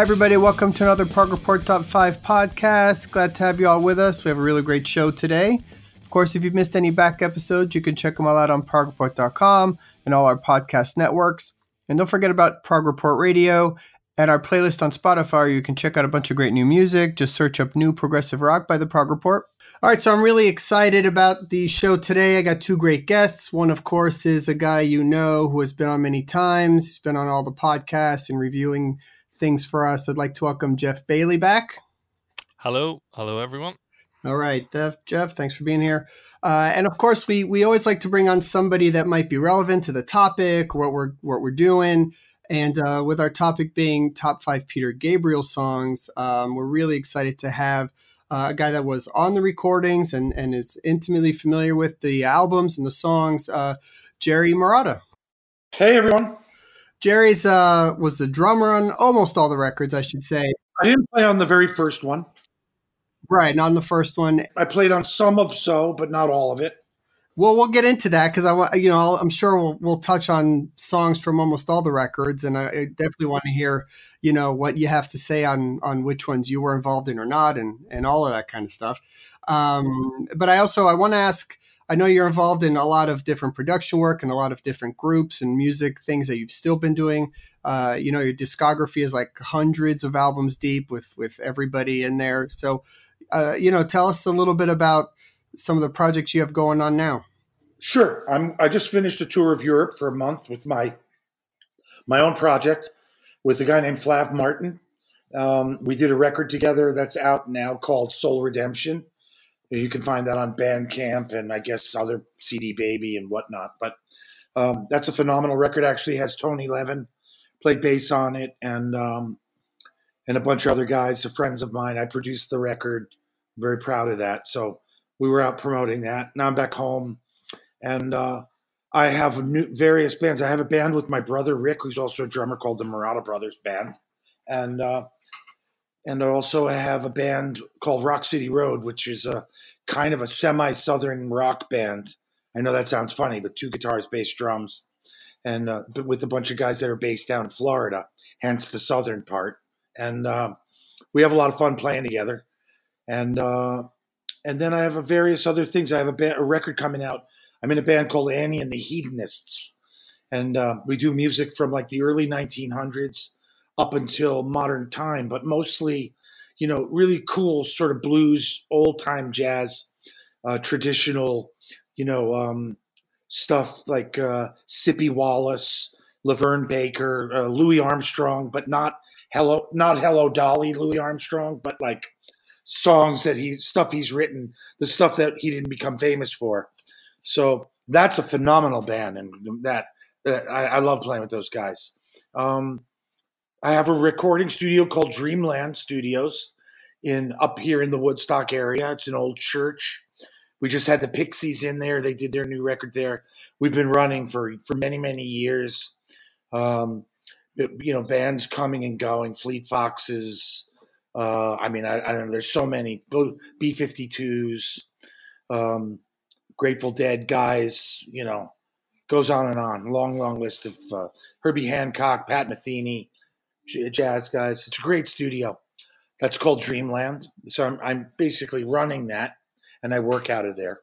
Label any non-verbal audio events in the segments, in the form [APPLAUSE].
Hi, everybody. Welcome to another Prog Report Top 5 podcast. Glad to have you all with us. We have a really great show today. Of course, if you've missed any back episodes, you can check them all out on progreport.com and all our podcast networks. And don't forget about Prog Report Radio and our playlist on Spotify. You can check out a bunch of great new music. Just search up New Progressive Rock by the Prog Report. All right, so I'm really excited about the show today. I got two great guests. One, of course, is a guy you know who has been on many times. He's been on all the podcasts and reviewing things for us. I'd like to welcome Geoff Bailie back. Hello, hello everyone. All right, Geoff. Jeff, thanks for being here. Uh, and of course, we we always like to bring on somebody that might be relevant to the topic, what we're what we're doing. And uh, with our topic being top five Peter Gabriel songs, um, we're really excited to have uh, a guy that was on the recordings and, and is intimately familiar with the albums and the songs, uh, Jerry Marotta. Hey, everyone. Jerry's uh, was the drummer on almost all the records, I should say. I didn't play on the very first one. Right, not on the first one. I played on some of so, but not all of it. Well, we'll get into that because I want you know I'm sure we'll we'll touch on songs from almost all the records, and I, I definitely want to hear you know what you have to say on on which ones you were involved in or not, and and all of that kind of stuff. Um, but I also I want to ask. I know you're involved in a lot of different production work and a lot of different groups and music things that you've still been doing. Uh, you know, your discography is like hundreds of albums deep with with everybody in there. So, uh, you know, tell us a little bit about some of the projects you have going on now. Sure. I'm I just finished a tour of Europe for a month with my my own project with a guy named Flav Martin. Um, we did a record together that's out now called Soul Redemption. You can find that on Bandcamp and I guess other CD Baby and whatnot. But um, that's a phenomenal record. Actually, has Tony Levin played bass on it and um, and a bunch of other guys, friends of mine. I produced the record. I'm very proud of that. So we were out promoting that. Now I'm back home, and uh, I have new, various bands. I have a band with my brother Rick, who's also a drummer, called the Marotta Brothers Band, and uh, and I also have a band called Rock City Road, which is a kind of a semi-southern rock band. I know that sounds funny, but two guitars, bass, drums, and uh, with a bunch of guys that are based down in Florida, hence the southern part. And uh, we have a lot of fun playing together. And uh, and then I have various other things. I have a, band, a record coming out. I'm in a band called Annie and the Hedonists, and uh, we do music from like the early 1900s up until modern time, but mostly, you know, really cool sort of blues, old time jazz, uh, traditional, you know, um, stuff like uh, Sippie Wallace, LaVern Baker, uh, Louis Armstrong, but not hello, not Hello Dolly, Louis Armstrong, but like songs that he stuff he's written, the stuff that he didn't become famous for. So that's a phenomenal band, and that, I, I, love playing with those guys. Um, I have a recording studio called Dreamland Studios in up here in the Woodstock area. It's an old church. We just had the Pixies in there. They did their new record there. We've been running for for many many years. Um, you know, bands coming and going. Fleet Foxes, uh, I mean, I, I, don't know. There's so many B 52s, um, Grateful Dead guys, you know, goes on and on. Long, long list of uh, Herbie Hancock, Pat Metheny, jazz guys. It's a great studio. That's called Dreamland. So I'm, I'm basically running that and I work out of there.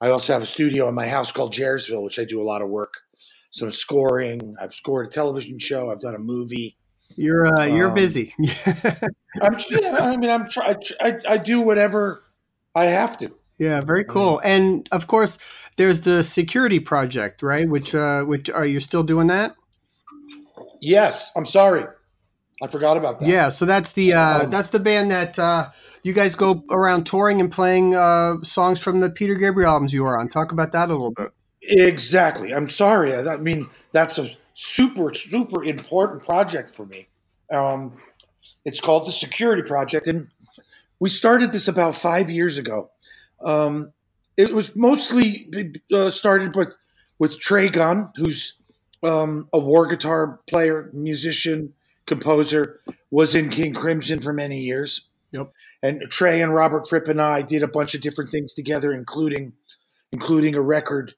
I also have a studio in my house called Jaresville, which I do a lot of work. Some scoring. I've scored a television show. I've done a movie. You're uh, you're um, busy. [LAUGHS] I'm. Yeah, I mean, I'm. Try, I, I do whatever I have to. Yeah, very cool. And of course, there's the security project, right? Which uh, which are you still doing that? Yes. I'm sorry, I forgot about that. Yeah. So that's the uh, um, that's the band that uh, you guys go around touring and playing uh, songs from the Peter Gabriel albums you were on. Talk about that a little bit. Exactly. I'm sorry. I mean, that's a super, super important project for me. Um, it's called the Security Project, and we started this about five years ago. Um, it was mostly uh, started with with Trey Gunn, who's um, a Warr guitar player, musician, composer, was in King Crimson for many years. Yep. And Trey and Robert Fripp and I did a bunch of different things together, including including a record.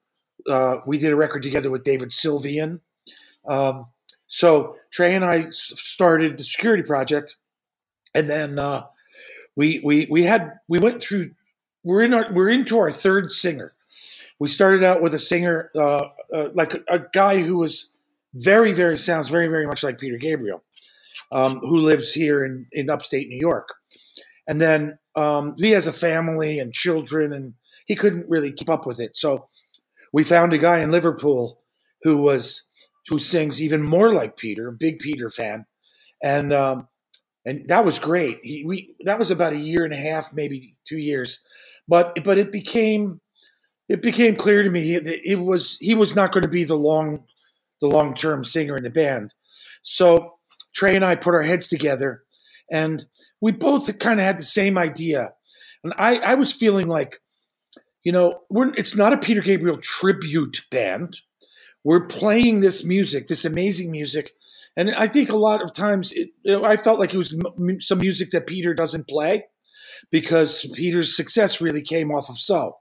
Uh, we did a record together with David Sylvian, um, So Trey and I started the security project, and then uh, we we we had we went through. We're in our we're into our third singer. We started out with a singer uh, uh, like a, a, guy who was very very sounds very very much like Peter Gabriel, um, who lives here in in upstate New York, and then um, he has a family and children, and he couldn't really keep up with it. So we found a guy in Liverpool who was who sings even more like Peter, big Peter fan, and um, and that was great. He, we that was about a year and a half, maybe two years, but but it became it became clear to me that it was he was not going to be the long the long term singer in the band. So Trey and I put our heads together, and we both kind of had the same idea. And I I was feeling like, you know, it's not a Peter Gabriel tribute band we're playing this music, this amazing music. And I think a lot of times it, I felt like it was some music that Peter doesn't play because Peter's success really came off of So.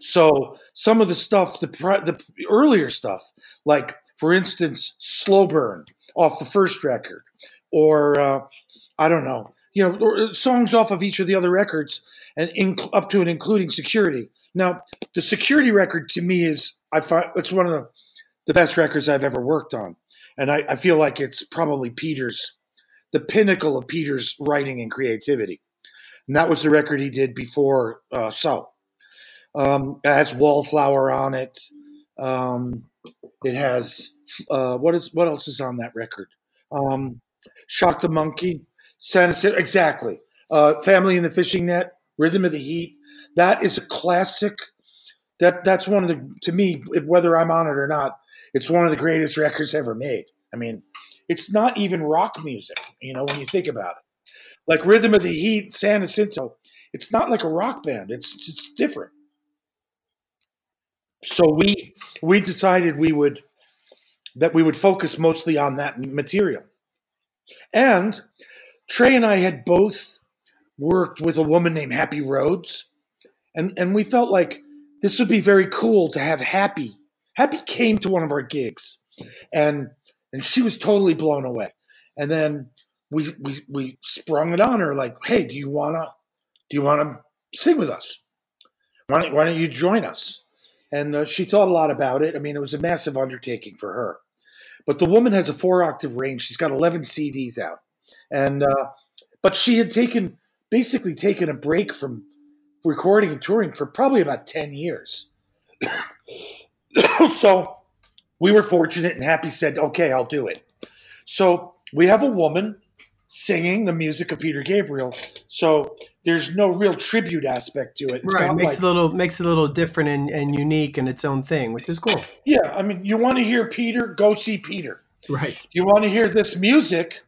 So some of the stuff, the, the earlier stuff, like for instance, Slow Burn off the first record, or uh, I don't know, you know, songs off of each of the other records, and up to and including Security. Now, the Security record to me is I find it's one of the, the best records I've ever worked on, and I, I feel like it's probably Peter's, the pinnacle of Peter's writing and creativity, and that was the record he did before uh, So. Um, it has Wallflower on it. Um, it has uh, what is what else is on that record? Um, Shock the Monkey, Santa exactly. Uh, Family in the Fishing Net, Rhythm of the Heat. That is a classic that that's one of the to me whether I'm on it or not, it's one of the greatest records ever made. I mean, it's not even rock music, you know, when you think about it. Like Rhythm of the Heat, San Jacinto, it's not like a rock band. It's it's different. So we we decided we would that we would focus mostly on that material. And Trey and I had both worked with a woman named Happy Rhodes, and and we felt like this would be very cool to have Happy. Happy came to one of our gigs, and and she was totally blown away. And then we we we sprung it on her like, hey, do you wanna do you wanna sing with us? Why don't, why don't you join us? And uh, she thought a lot about it. I mean, it was a massive undertaking for her. But the woman has a four octave range. She's got 11 CDs out. And, uh, but she had taken, basically taken a break from recording and touring for probably about 10 years. [COUGHS] so we were fortunate and Happy said, okay, I'll do it. So we have a woman singing the music of Peter Gabriel. So there's no real tribute aspect to it. It's right, makes like, it a little makes it a little different and, and unique in its own thing, which is cool. Yeah, I mean, you want to hear Peter, go see Peter. Right. You want to hear this music,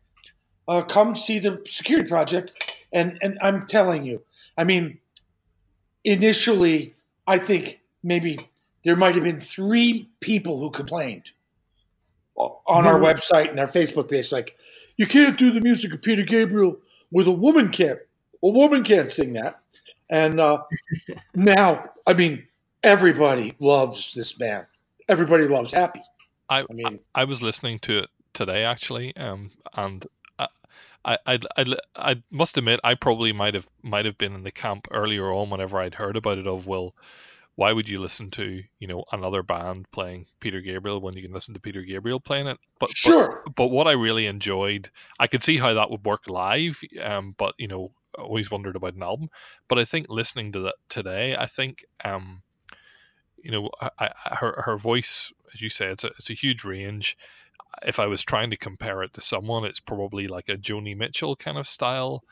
uh, come see the Security Project. And and I'm telling you, I mean, initially, I think maybe there might have been three people who complained on our website and our Facebook page, like, you can't do the music of Peter Gabriel with a woman can't. A woman can't sing that. And uh, [LAUGHS] now, I mean, everybody loves this band. Everybody loves Happy. I, I mean, I, I was listening to it today actually, um, and I, I, I, I must admit, I probably might have might have been in the camp earlier on whenever I'd heard about it. Of well, why would you listen to you know another band playing Peter Gabriel when you can listen to Peter Gabriel playing it? But sure. But, but what I really enjoyed, I could see how that would work live. Um, but you know, always wondered about an album. But I think listening to that today, I think um, you know, I, I, her her voice, as you say, it's a it's a huge range if I was trying to compare it to someone, it's probably like a Joni Mitchell kind of style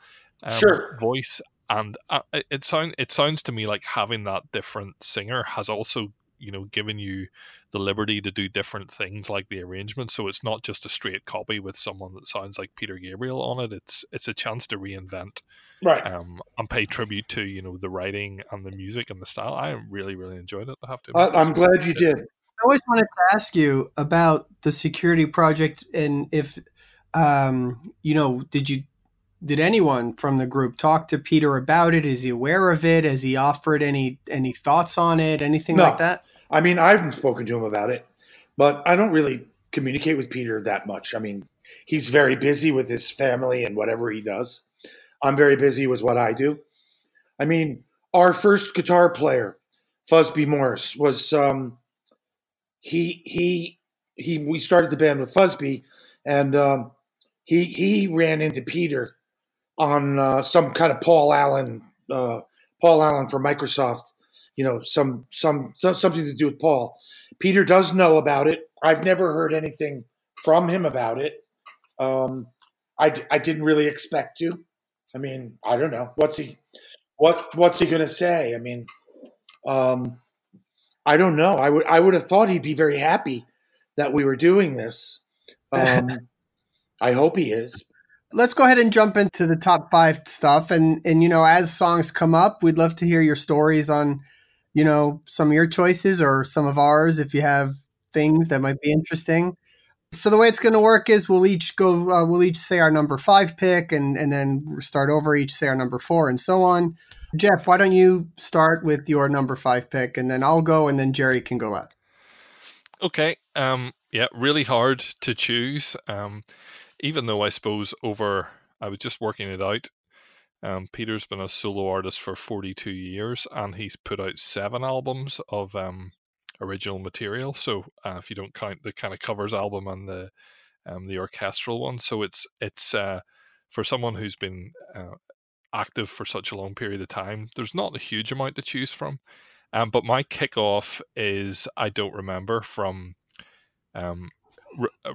um, sure. voice. And uh, it sound it sounds to me like having that different singer has also you know given you the liberty to do different things like the arrangement. So it's not just a straight copy with someone that sounds like Peter Gabriel on it. It's it's a chance to reinvent, right? Um, and pay tribute to you know the writing and the music and the style. I really really enjoyed it. I have to. I'm glad you did. I always wanted to ask you about the security project and if, um, you know, did you did anyone from the group talk to Peter about it? Is he aware of it? Has he offered any any thoughts on it? Anything no. like that? I mean, I haven't spoken to him about it, but I don't really. communicate with Peter that much. I mean, he's very busy with his family and whatever he does. I'm very busy with what I do. I mean, our first guitar player, Fuzbee Morse, was um, he he he. We started the band with Fuzby, and um, he he ran into Peter on uh, some kind of Paul Allen uh, Paul Allen for Microsoft. You know, some some something to do with Paul. Peter does know about it. I've never heard anything from him about it. Um, I I didn't really expect to. I mean, I don't know what's he what what's he going to say. I mean, um, I don't know. I would I would have thought he'd be very happy that we were doing this. [LAUGHS] Um, I hope he is. Let's go ahead and jump into the top five stuff, and and you know, as songs come up, we'd love to hear your stories on, you know, some of your choices or some of ours if you have things that might be interesting. So the way it's going to work is we'll each go, uh, we'll each say our number five pick, and and then start over. Each say our number four, and so on. Geoff, why don't you start with your number five pick, and then I'll go, and then Jerry can go last. Okay. Um. Yeah. Really hard to choose. Um. Even though I suppose over, I was just working it out. Um. Peter's been a solo artist for forty-two years, and he's put out seven albums of um original material. So uh, if you don't count the kind of covers album and the um the orchestral one, so it's it's uh for someone who's been uh, active for such a long period of time, there's not a huge amount to choose from. Um, but my kickoff is I don't remember from. Um,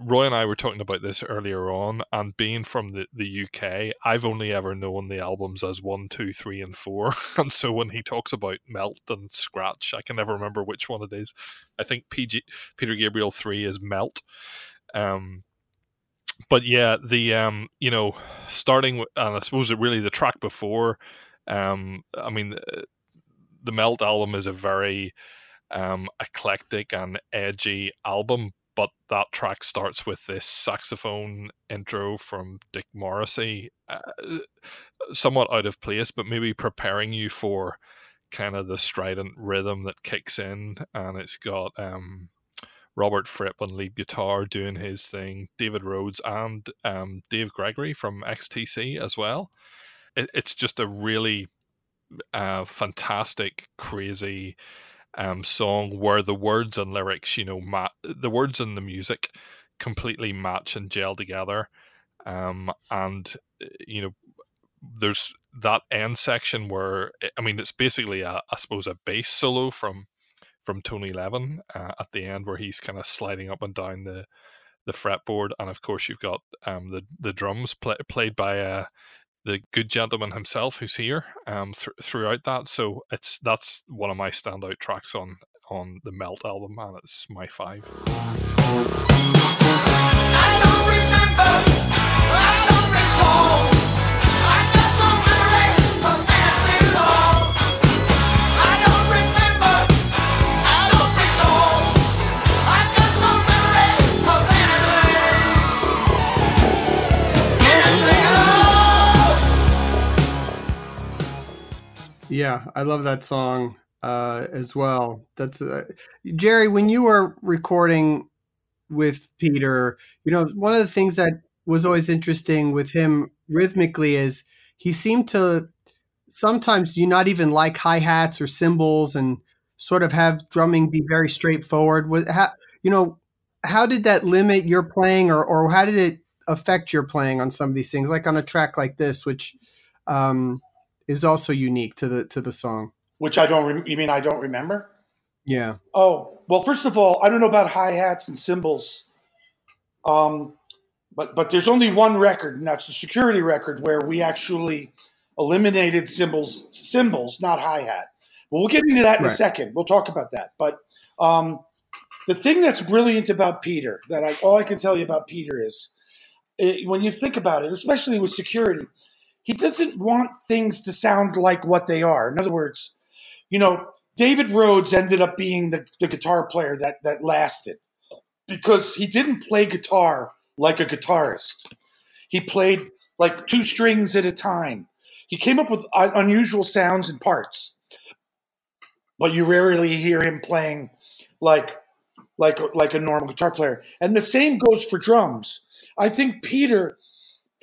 Roie and I were talking about this earlier on, and being from the, the UK, I've only ever known the albums as one, two, three, and four. [LAUGHS] And so when he talks about Melt and Scratch, I can never remember which one it is. I think PG, Peter Gabriel three is Melt. Um, but yeah, the um, you know, starting with, and I suppose it really the track before, um, I mean, uh, the Melt album is a very um eclectic and edgy album, but that track starts with this saxophone intro from Dick Morrissey, uh, somewhat out of place, but maybe preparing you for kind of the strident rhythm that kicks in, and it's got um Robert Fripp on lead guitar doing his thing, David Rhodes and um, Dave Gregory from XTC as well. It, it's just a really uh, fantastic, crazy um, song where the words and lyrics, you know, ma- the words and the music completely match and gel together. Um, and, uh, you know, there's that end section where, I mean, it's basically, a, I suppose, a bass solo from from Tony Levin uh, at the end, where he's kind of sliding up and down the the fretboard, and of course you've got um, the the drums play, played by uh, the good gentleman himself, who's here um, th- throughout that. So it's that's one of my standout tracks on on the Melt album, and it's my five. Yeah, I love that song uh, as well. That's uh, Jerry. When you were recording with Peter, you know, one of the things that was always interesting with him rhythmically is he seemed to sometimes you not even like hi hats or cymbals and sort of have drumming be very straightforward. With how you know how did that limit your playing, or or how did it affect your playing on some of these things, like on a track like this, which um, is also unique to the to the song. Which I don't. Re- you mean I don't remember? Yeah. Oh well, first of all, I don't know about hi hats and cymbals. Um, but but there's only one record, and that's the security record where we actually eliminated cymbals, cymbals, not hi hat. Well, we'll get into that in right. a second. We'll talk about that. But um, the thing that's brilliant about Peter, that I all I can tell you about Peter is, it, when you think about it, especially with security, he doesn't want things to sound like what they are. In other words, you know, David Rhodes ended up being the, the guitar player that that lasted because he didn't play guitar like a guitarist. He played like two strings at a time. He came up with unusual sounds and parts, but you rarely hear him playing like like like a normal guitar player. And the same goes for drums. I think Peter,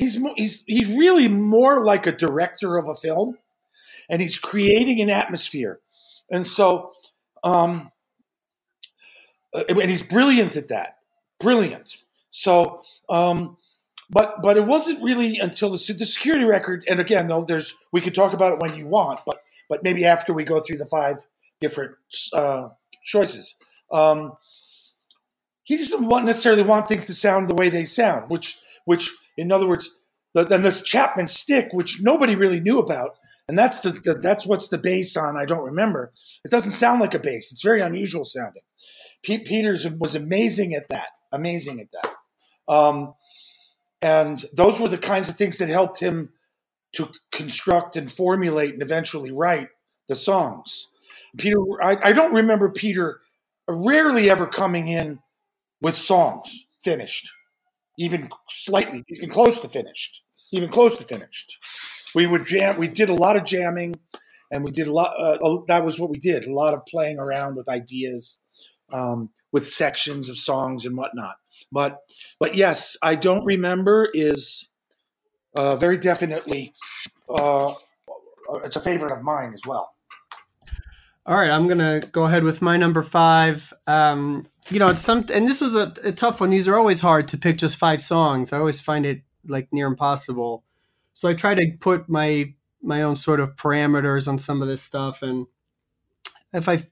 he's he's he's really more like a director of a film, and he's creating an atmosphere. And so, um, and he's brilliant at that. Brilliant. So, um, but but it wasn't really until the, the security record. And again, though, there's we could talk about it when you want, but but maybe after we go through the five different uh, choices. Um, he doesn't want necessarily want things to sound the way they sound, which which in other words, the, then this Chapman stick, which nobody really knew about, and that's the, the, that's what's the bass on. I don't remember. It doesn't sound like a bass. It's very unusual sounding. Pete Peters was amazing at that. Amazing at that. Um, and those were the kinds of things that helped him to construct and formulate and eventually write the songs. Peter, I, I don't remember Peter rarely ever coming in with songs finished, even slightly, even close to finished, even close to finished. We would jam. We did a lot of jamming, and we did a lot. Uh, that was what we did. A lot of playing around with ideas, um, with sections of songs and whatnot. But, but yes, I don't remember is uh, very definitely. Uh, it's a favorite of mine as well. All right, I'm gonna go ahead with my number five. Um, you know, it's some, and this was a, a, tough one. These are always hard to pick just five songs. I always find it like near impossible. So I try to put my my own sort of parameters on some of this stuff, and if I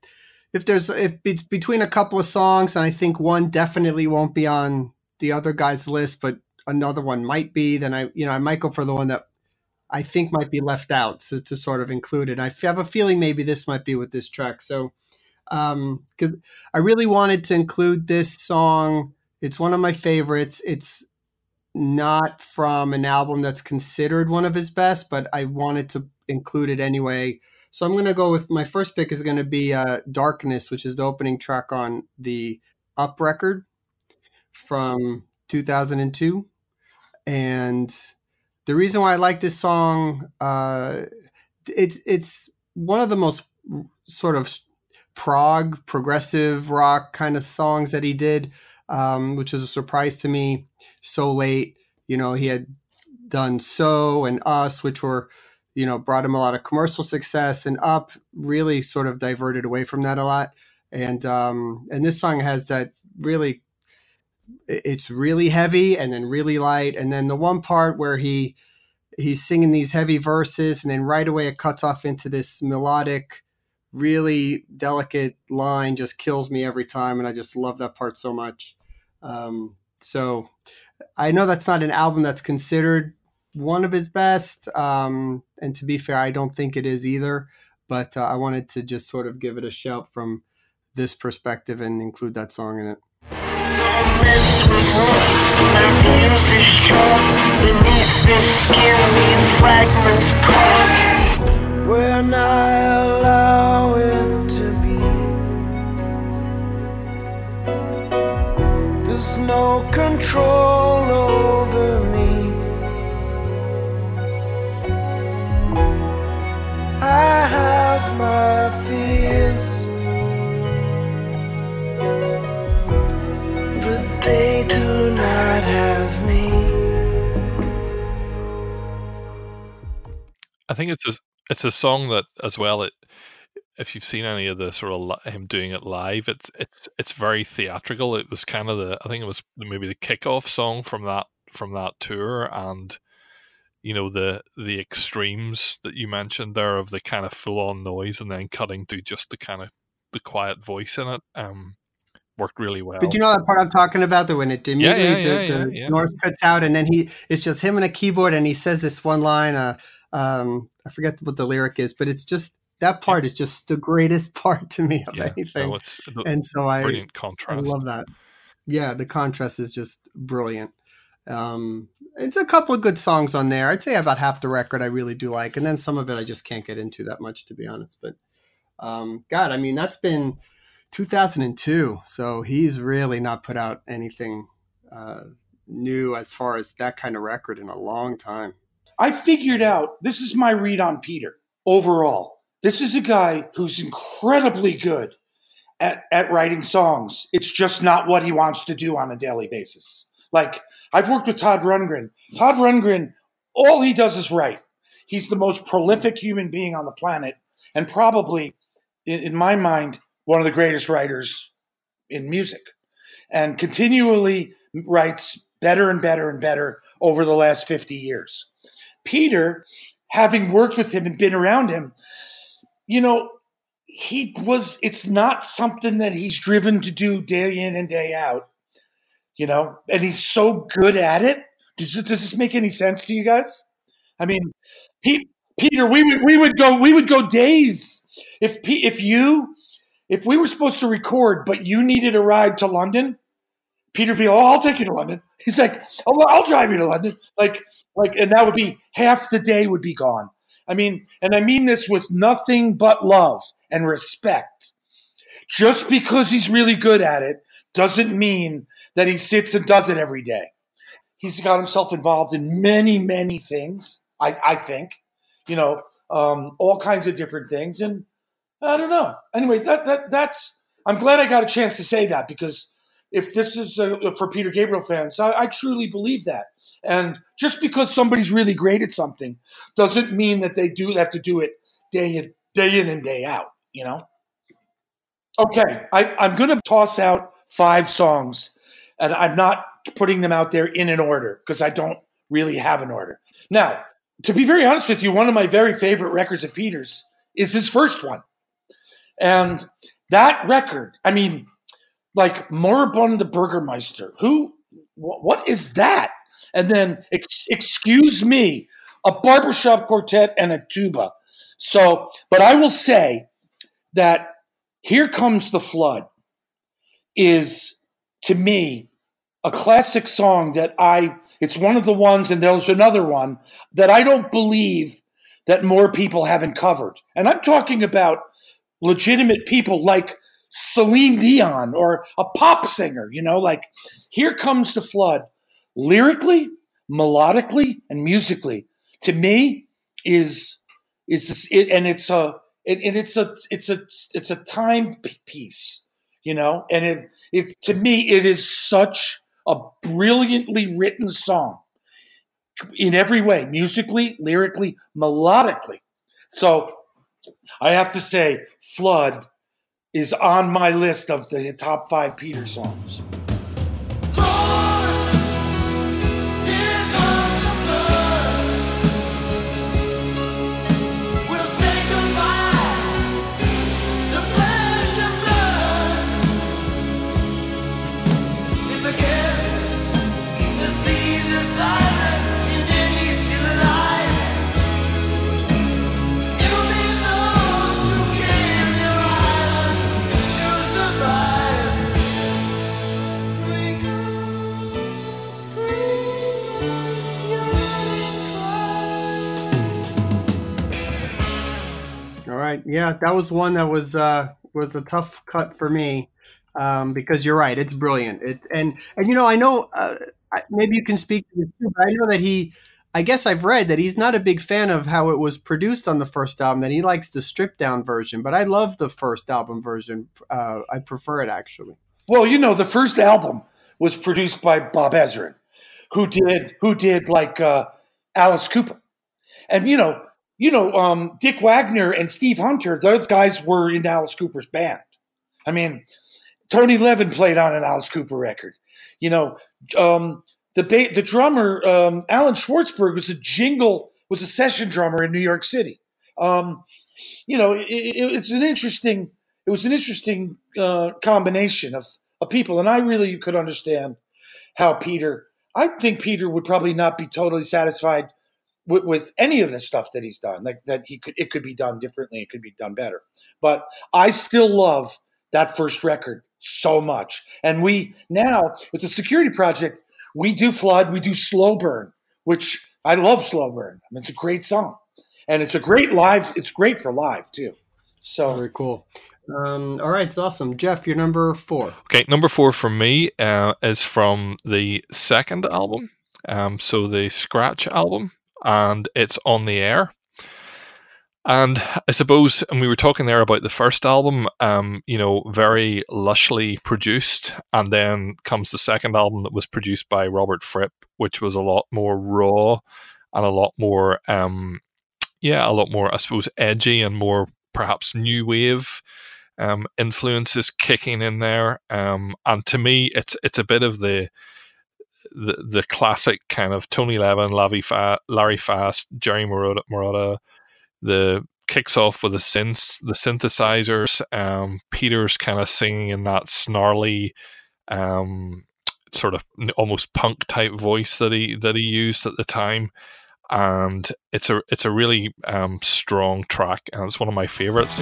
if there's if it's between a couple of songs, and I think one definitely won't be on the other guy's list, but another one might be, then I you know I might go for the one that I think might be left out to sort of include it. I have a feeling maybe this might be with this track. So, because um, I really wanted to include this song. It's one of my favorites. It's not from an album that's considered one of his best, but I wanted to include it anyway. So I'm going to go with my first pick is going to be uh, Darkness, which is the opening track on the Up record from 2002. And the reason why I like this song, uh, it's it's one of the most sort of prog progressive rock kind of songs that he did, um, which is a surprise to me. So late, you know, he had done "So" and "Us," which were you know brought him a lot of commercial success, and "Up" really sort of diverted away from that a lot. And um, and this song has that really it's really heavy and then really light. And then the one part where he he's singing these heavy verses and then right away it cuts off into this melodic really delicate line just kills me every time and i just love that part so much. Um, so i know that's not an album that's considered one of his best um, and to be fair i don't think it is either but uh, i wanted to just sort of give it a shout from this perspective and include that song in it when I allow it to be. There's no control over me. I have my I think it's a, it's a song that as well it if you've seen any of the sort of him doing it live, it's it's it's very theatrical. It was kind of the I think it was maybe the kickoff song from that from that tour, and you know the the extremes that you mentioned there of the kind of full on noise and then cutting to just the kind of the quiet voice in it. Um, worked really well. But you know that part I'm talking about, the when it immediately yeah, yeah, the, the yeah, North cuts out, and then he it's just him and a keyboard, and he says this one line. Uh, um, I forget what the lyric is, but it's just that part is just the greatest [LAUGHS] part to me of anything. No, and so I brilliant contrast. I love that. Yeah, the contrast is just brilliant. Um, it's a couple of good songs on there. I'd say about half the record I really do like, and then some of it I just can't get into that much, to be honest. But um, God, I mean, that's been 2002. So he's really not put out anything uh, new as far as that kind of record in a long time. I figured out this is my read on Peter overall. This is a guy who's incredibly good at, at writing songs. It's just not what he wants to do on a daily basis. Like I've worked with Todd Rundgren. Todd Rundgren, all he does is write. He's the most prolific human being on the planet, and probably, in, in my mind, one of the greatest writers in music, and continually writes better and better and better over the last 50 years. Peter, having worked with him and been around him, you know, he was, it's not something that he's driven to do day in and day out, you know, and he's so good at it. Does, does this make any sense to you guys? I mean, he, Peter, we would, we would go, we would go days. If, if you, if we were supposed to record, but you needed a ride to London, Peter be, oh, I'll take you to London. He's like, oh, I'll drive you to London. Like, like, and that would be half the day would be gone. I mean, and I mean this with nothing but love and respect. Just because he's really good at it doesn't mean that he sits and does it every day. He's got himself involved in many, many things. I, I think, you know, um, all kinds of different things, and I don't know. Anyway, that that that's. I'm glad I got a chance to say that because if this is a, for Peter Gabriel fans, I, I, truly believe that. And just because somebody's really great at something doesn't mean that they do have to do it day in, day in and day out. You know. Okay, I, I'm going to toss out five songs, and I'm not putting them out there in an order because I don't really have an order. Now, to be very honest with you, one of my very favorite records of Peter's is his first one, and that record. I mean like Moribund the Burgermeister. Who? Wh- what is that? And then, ex- excuse me, a barbershop quartet and a tuba. So, but I will say that Here Comes the Flood is, to me, a classic song that I, it's one of the ones, and there's another one that I don't believe that more people haven't covered. And I'm talking about legitimate people like Celine Dion or a pop singer, you know, like here comes the flood. Lyrically, melodically, and musically, to me, is is it, and it's a it, and it's a it's a it's a time piece, you know, and it it to me it is such a brilliantly written song in every way, musically, lyrically, melodically. So I have to say, Flood is on my list of the top five Peter songs. Right. Yeah, that was one that was uh, was a tough cut for me um, because you're right. It's brilliant. It and and you know I know uh, maybe you can speak to this too, but I know that he. I guess I've read that he's not a big fan of how it was produced on the first album. That he likes the stripped down version, but I love the first album version. Uh, I prefer it actually. Well, you know, the first album was produced by Bob Ezrin, who did who did like uh, Alice Cooper, and you know you know, um, Dick Wagner and Steve Hunter, those guys were in Alice Cooper's band. I mean, Tony Levin played on an Alice Cooper record. You know, um, the ba- the drummer um, Allan Schwartzberg was a jingle was a session drummer in New York City. Um, you know, it, it, it's an interesting it was an interesting uh, combination of, of people, and I really could understand how Peter. I think Peter would probably not be totally satisfied with, with any of the stuff that he's done. Like that he could it could be done differently, it could be done better. But I still love that first record so much. And we now with the security project, we do flood, we do slow burn, which I love slow burn. I mean, it's a great song. And it's a great live, it's great for live too. So very cool. Um, all right, it's awesome. Geoff, you're number four. Okay, number four for me uh, is from the second album. Um, so the Scratch album and it's on the air. And I suppose, and we were talking there about the first album, um, you know, very lushly produced, and then comes the second album that was produced by Robert Fripp, which was a lot more raw and a lot more, um, yeah, a lot more, I suppose, edgy and more perhaps new wave um, influences kicking in there. Um, and to me, it's it's a bit of the the, the classic kind of Tony Levin, Fa- Larry Fast, Jerry Marotta, Marotta the kicks off with the synths, the synthesizers. Um, Peter's kind of singing in that snarly, um, sort of almost punk type voice that he that he used at the time, and it's a it's a really um, strong track, and it's one of my favorites.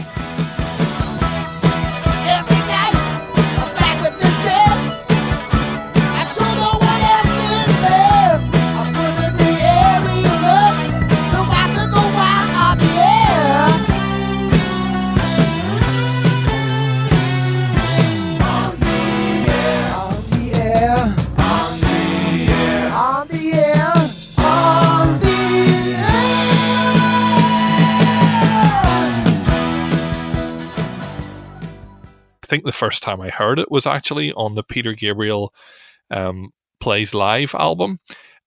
Think the first time I heard it was actually on the Peter Gabriel um, Plays Live album.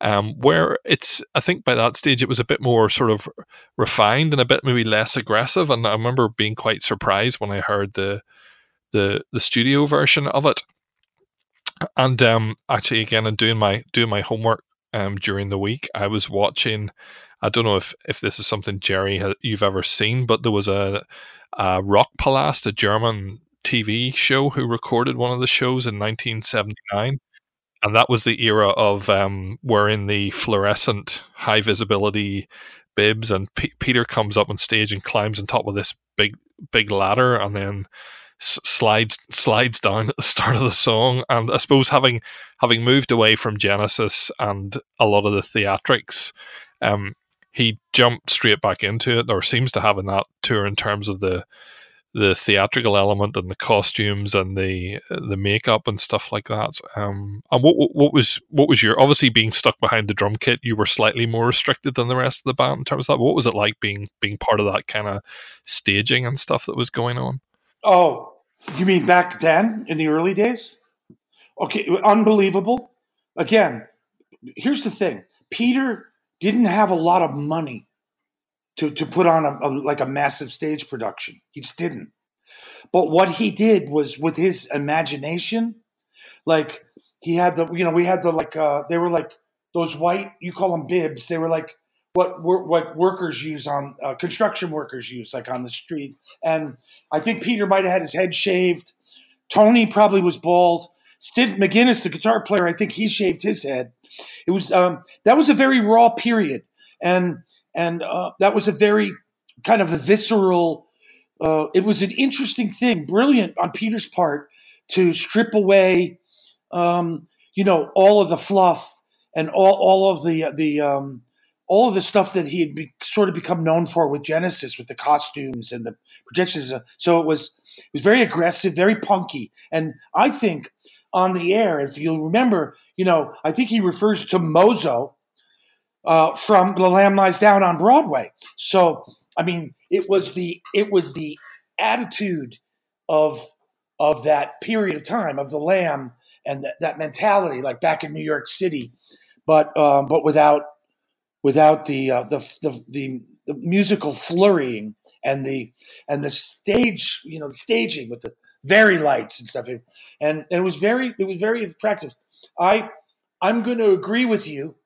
Um, where it's, I think by that stage it was a bit more sort of refined and a bit maybe less aggressive. And I remember being quite surprised when I heard the the the studio version of it. And um, actually, again, in doing my doing my homework um, during the week, I was watching. I don't know if if this is something Jerry you've ever seen, but there was a, a Rock Palast, a German TV show who recorded one of the shows in 1979. And that was the era of um, wearing the fluorescent high visibility bibs. And P- Peter comes up on stage and climbs on top of this big, big ladder and then s- slides slides down at the start of the song. And I suppose having having moved away from Genesis and a lot of the theatrics, um, he jumped straight back into it, or seems to have in that tour in terms of the the theatrical element and the costumes and the the makeup and stuff like that. Um, and what what was what was your obviously being stuck behind the drum kit? You were slightly more restricted than the rest of the band in terms of that. What was it like being being part of that kind of staging and stuff that was going on? Oh, you mean back then in the early days? Okay, unbelievable. Again, here's the thing: Peter didn't have a lot of money to to put on a, a, like a massive stage production. He just didn't. But what he did was with his imagination, like he had the you know we had the like uh, they were like those white you call them bibs. They were like what what workers use on uh, construction workers use like on the street. And I think Peter might have had his head shaved. Tony probably was bald. Sid McGinnis, the guitar player, I think he shaved his head. It was um, that was a very raw period, and and uh, that was a very kind of a visceral. Uh, it was an interesting thing, brilliant on Peter's part to strip away, um, you know, all of the fluff and all all of the the um, all of the stuff that he had be, sort of become known for with Genesis, with the costumes and the projections. So it was it was very aggressive, very punky, and I think on the air, if you'll remember, you know, I think he refers to Mozo uh, from The Lamb Lies Down on Broadway. So, I mean, it was the it was the attitude of of that period of time of the Lamb and th- that mentality, like back in New York City, but um, but without without the, uh, the, the the the musical flurrying and the and the stage, you know, staging with the very lights and stuff, and, and it was very it was very attractive. I I'm going to agree with you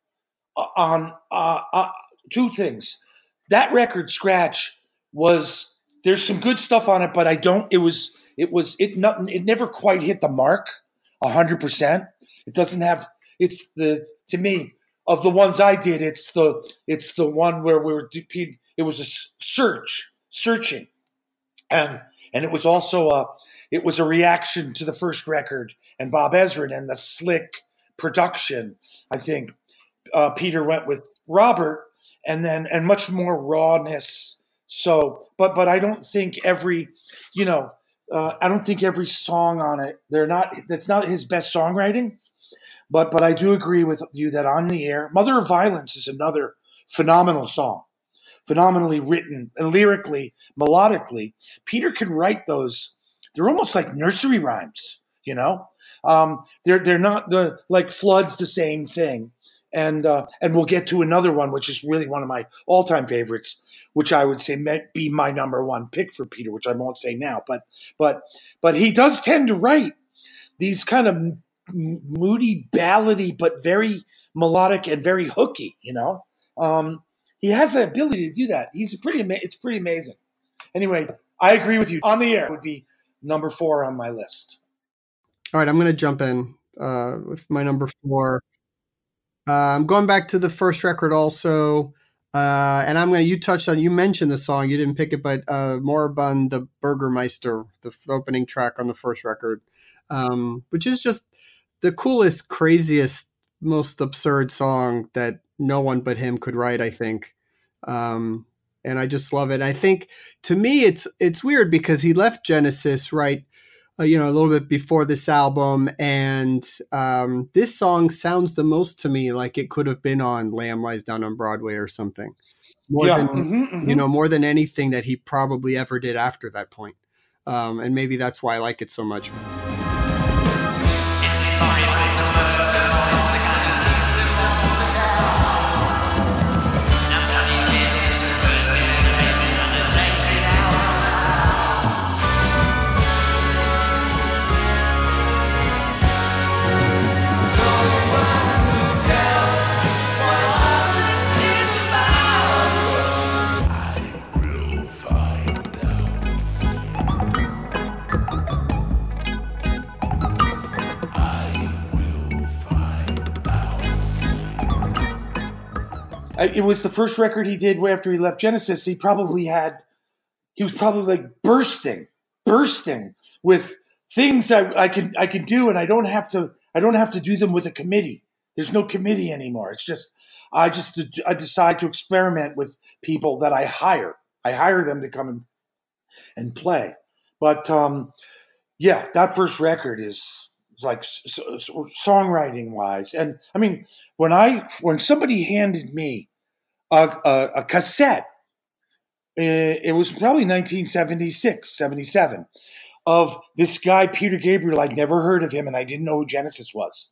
on uh, uh, two things. That record, Scratch, was there's some good stuff on it, but I don't. It was it was it not it never quite hit the mark hundred percent. It doesn't have. It's the to me of the ones I did. It's the it's the one where we were. It was a search searching, and and it was also a it was a reaction to the first record and Bob Ezrin and the slick production. I think uh, Peter went with Robert, and then and much more rawness. So, but but I don't think every, you know, uh, I don't think every song on it. They're not. That's not his best songwriting. But but I do agree with you that on the air, "Mother of Violence" is another phenomenal song. phenomenally written and lyrically, melodically. Peter can write those. They're almost like nursery rhymes, you know. Um, they're they're not the like floods the same thing, and uh, and we'll get to another one, which is really one of my all time favorites, which I would say might be my number one pick for Peter, which I won't say now, but but but he does tend to write these kind of moody, ballady, but very melodic and very hooky. You know, um, he has the ability to do that. He's pretty. Ama- it's pretty amazing. Anyway, I agree with you. On the air would be number four on my list. All right, I'm going to jump in uh, with my number four. I'm going back to the first record also. Uh, and I'm going to, you touched on, you mentioned the song, you didn't pick it, but uh, Moribund, the Burgermeister, the opening track on the first record, um, which is just the coolest, craziest, most absurd song that no one but him could write, I think. Um, and I just love it. I think to me, it's it's weird because he left Genesis right you know, a little bit before this album, and um, this song sounds the most to me like it could have been on "Lamb Lies Down on Broadway" or something. More yeah, than, mm-hmm, mm-hmm. you know, more than anything that he probably ever did after that point. Um, and maybe that's why I like it so much. It was the first record he did after he left Genesis. He probably had, he was probably like bursting, bursting with things I, I can I can do, and I don't have to I don't have to do them with a committee. There's no committee anymore. It's just I just I decide to experiment with people that I hire. I hire them to come and and play. But um, yeah, that first record is like songwriting wise, and I mean when I when somebody handed me a, a, a cassette. Eh, it was probably 1976, 77, of this guy, Peter Gabriel. I'd never heard of him and I didn't know who Genesis was.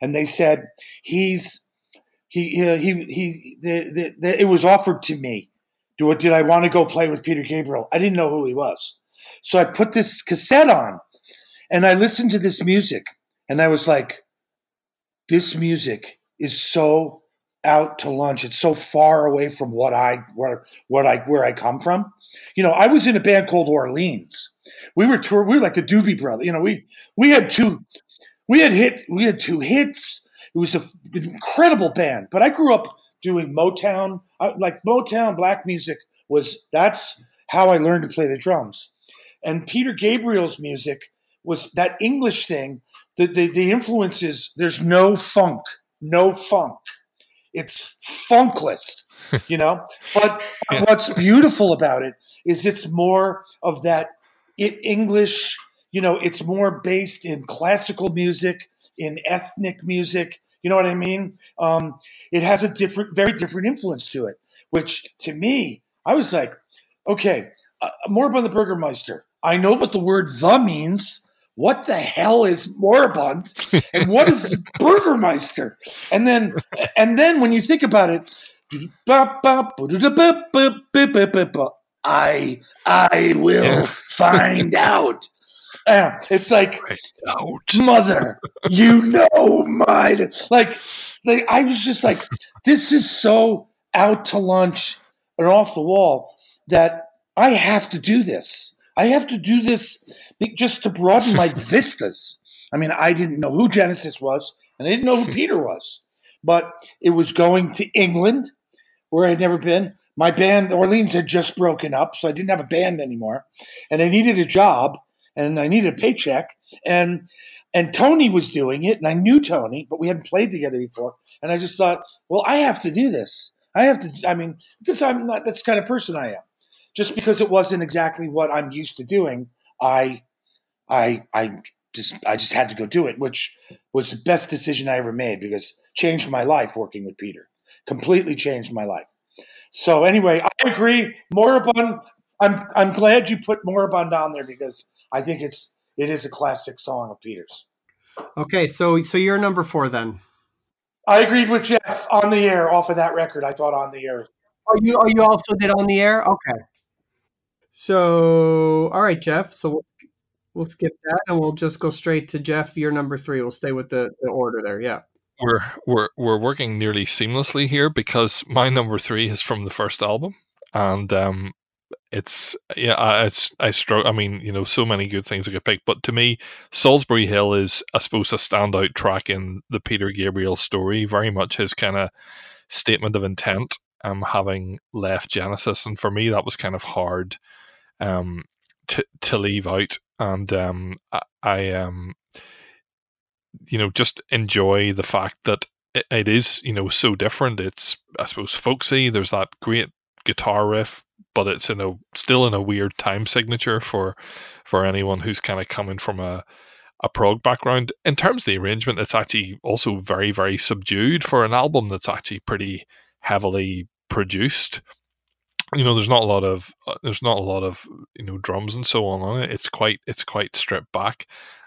And they said, he's, he, he, he, the, the, the, it was offered to me. Do it? did I want to go play with Peter Gabriel? I didn't know who he was. So I put this cassette on and I listened to this music and I was like, this music is so out to lunch. It's so far away from what I where what I where I come from. You know, I was in a band called Orleans. We were tour, we were like the Doobie Brothers. You know, we we had two we had hit we had two hits. It was a, an incredible band. But I grew up doing Motown, like Motown black music was that's how I learned to play the drums. And Peter Gabriel's music was that English thing. The the, the influences. There's no funk, no funk it's funkless, [LAUGHS] you know. But yeah. what's beautiful about it is it's more of that it English. You know, it's more based in classical music, in ethnic music. You know what I mean? Um, it has a different, very different influence to it. Which to me, I was like, okay, uh, more about the Burgermeister. I know what the word "the" means what the hell is moribund? [LAUGHS] And what is burgermeister? And then and then when you think about it i i will yeah. find [LAUGHS] out. Yeah, it's like mother you know my like like i was just like this is so out to lunch and off the wall that i have to do this i have to do this just to broaden my [LAUGHS] vistas. I mean, I didn't know who Genesis was, and I didn't know who [LAUGHS] Peter was, but it was going to England, where I'd never been. My band, Orleans, had just broken up, so I didn't have a band anymore, and I needed a job, and I needed a paycheck, and and Tony was doing it, and I knew Tony, but we hadn't played together before, and I just thought, well, I have to do this. I have to. I mean, because I'm not. That's the kind of person I am. Just because it wasn't exactly what I'm used to doing, I, I, I just, I just had to go do it, which was the best decision I ever made because changed my life working with Peter. Completely changed my life. So anyway, I agree. Moribund. I'm I'm glad you put Moribund on there because I think it's it is a classic song of Peter's. Okay, so so you're number four then. I agreed with Geoff on the air off of that record. I thought on the air. Oh, you oh you also did on the air. Okay. So all right, Geoff. So we'll we'll skip that and we'll just go straight to Geoff. You're number three. We'll stay with the, the order there. Yeah. We're we're we're working nearly seamlessly here because my number three is from the first album, and um, it's yeah, I, it's I struggle. I mean, you know, so many good things I could pick, but to me, Solsbury Hill is, I suppose, a standout track in the Peter Gabriel story. Very much his kind of statement of intent, um, having left Genesis, and for me, that was kind of hard, um, to to leave out, and um, I, I um, you know, just enjoy the fact that it, it is, you know, so different. It's, I suppose, folksy. There's that great guitar riff but it's in a still in a weird time signature for for anyone who's kind of coming from a a prog background. In terms of the arrangement, it's actually also very very subdued for an album that's actually pretty heavily produced. You know, there's not a lot of uh, there's not a lot of you know drums and so on on it. It's quite it's quite stripped back,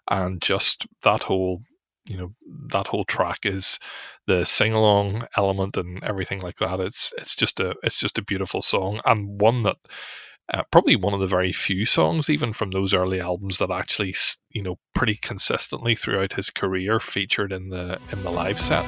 and just that whole you know that whole track is the sing along element and everything like that. It's it's just a it's just a beautiful song and one that uh, probably one of the very few songs, even from those early albums, that actually you know pretty consistently throughout his career featured in the in the live set.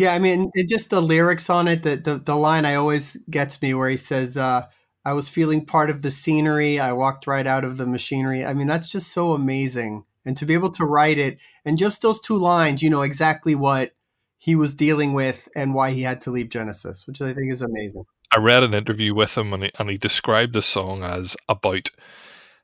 Yeah, I mean, it, just the lyrics on it, the, the, the line I always gets me where he says, uh, "I was feeling part of the scenery. I walked right out of the machinery." I mean, that's just so amazing, and to be able to write it and just those two lines, you know exactly what he was dealing with and why he had to leave Genesis, which I think is amazing. I read an interview with him, and he, and he described the song as about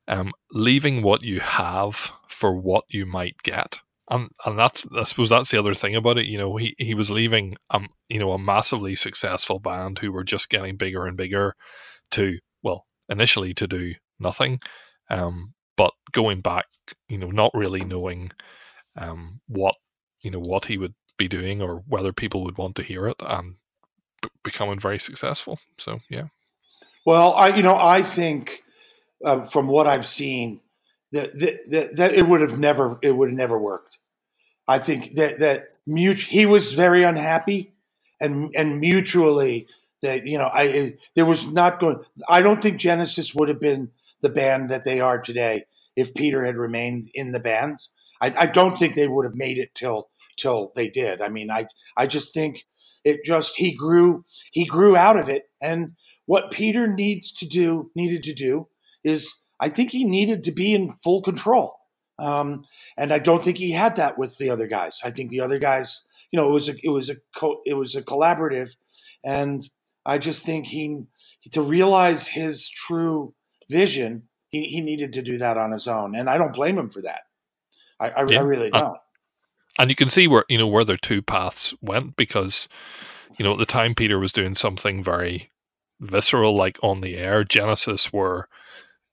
um, leaving what you have for what you might get and and that's I suppose that's the other thing about it. You know, he he was leaving um you know a massively successful band who were just getting bigger and bigger to well initially to do nothing, um but going back you know not really knowing um what you know what he would be doing or whether people would want to hear it and b- becoming very successful. So yeah. Well, I you know I think uh, from what I've seen that, that, that it would have never it would have never worked. I think that that mut- he was very unhappy, and and mutually that you know I it, there was not going. I don't think Genesis would have been the band that they are today if Peter had remained in the band. I, I don't think they would have made it till till they did. I mean, I I just think it just he grew he grew out of it, and what Peter needs to do needed to do is I think he needed to be in full control. Um, and I don't think he had that with the other guys. I think the other guys, you know, it was a, it was a, co- it was a collaborative, and I just think he to realize his true vision, he, he needed to do that on his own, and I don't blame him for that. I, I, yeah. I really don't. Uh, and you can see where you know where their two paths went because, you know, at the time Peter was doing something very visceral, like on the air. Genesis were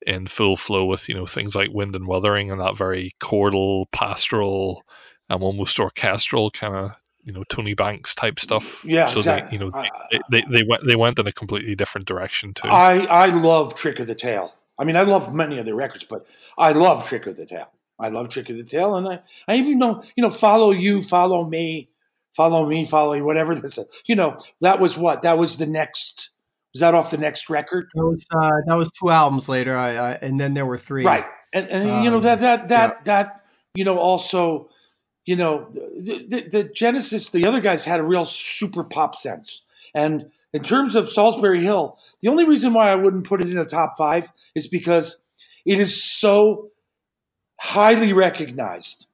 in full flow with you know things like wind and wuthering and that very chordal, pastoral, um, almost orchestral kind of you know Tony Banks type stuff. Yeah, so exactly. they you know they, they, they went they went in a completely different direction too. I I love Trick of the Tail. I mean, I love many of their records, but I love Trick of the Tail. I love Trick of the Tail, and I I even know you know follow you, follow me, follow me, follow you, whatever this. Is. You know that was what that was the next was that off the next record? That was uh, that was two albums later. I, I, and then there were three. Right, and, and um, you know that that that yeah. that you know also you know, the, the, the, Genesis, the other guys had a real super pop sense. And in terms of Solsbury Hill, the only reason why I wouldn't put it in the top five is because it is so highly recognized.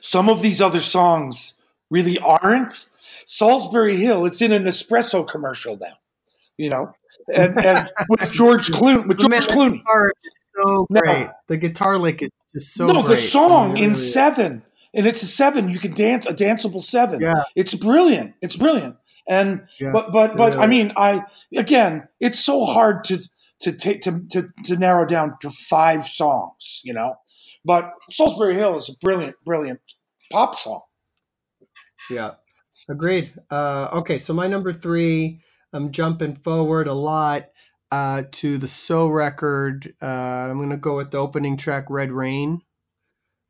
Some of these other songs really aren't. Solsbury Hill, it's in an espresso commercial now, you know, and, and with George [LAUGHS] Clooney. With George Clooney. so great. No, the guitar lick is just so. No, great. the song in Seven and it's a seven. You can dance a danceable seven. Yeah, it's brilliant. It's brilliant. And yeah, but but but I mean, I again, it's so hard to to take to, to to narrow down to five songs, you know. But Solsbury Hill is a brilliant, brilliant pop song. Yeah, agreed. Uh, okay, so my number three, I'm jumping forward a lot uh, to the So record. Uh, I'm going to go with the opening track, Red Rain,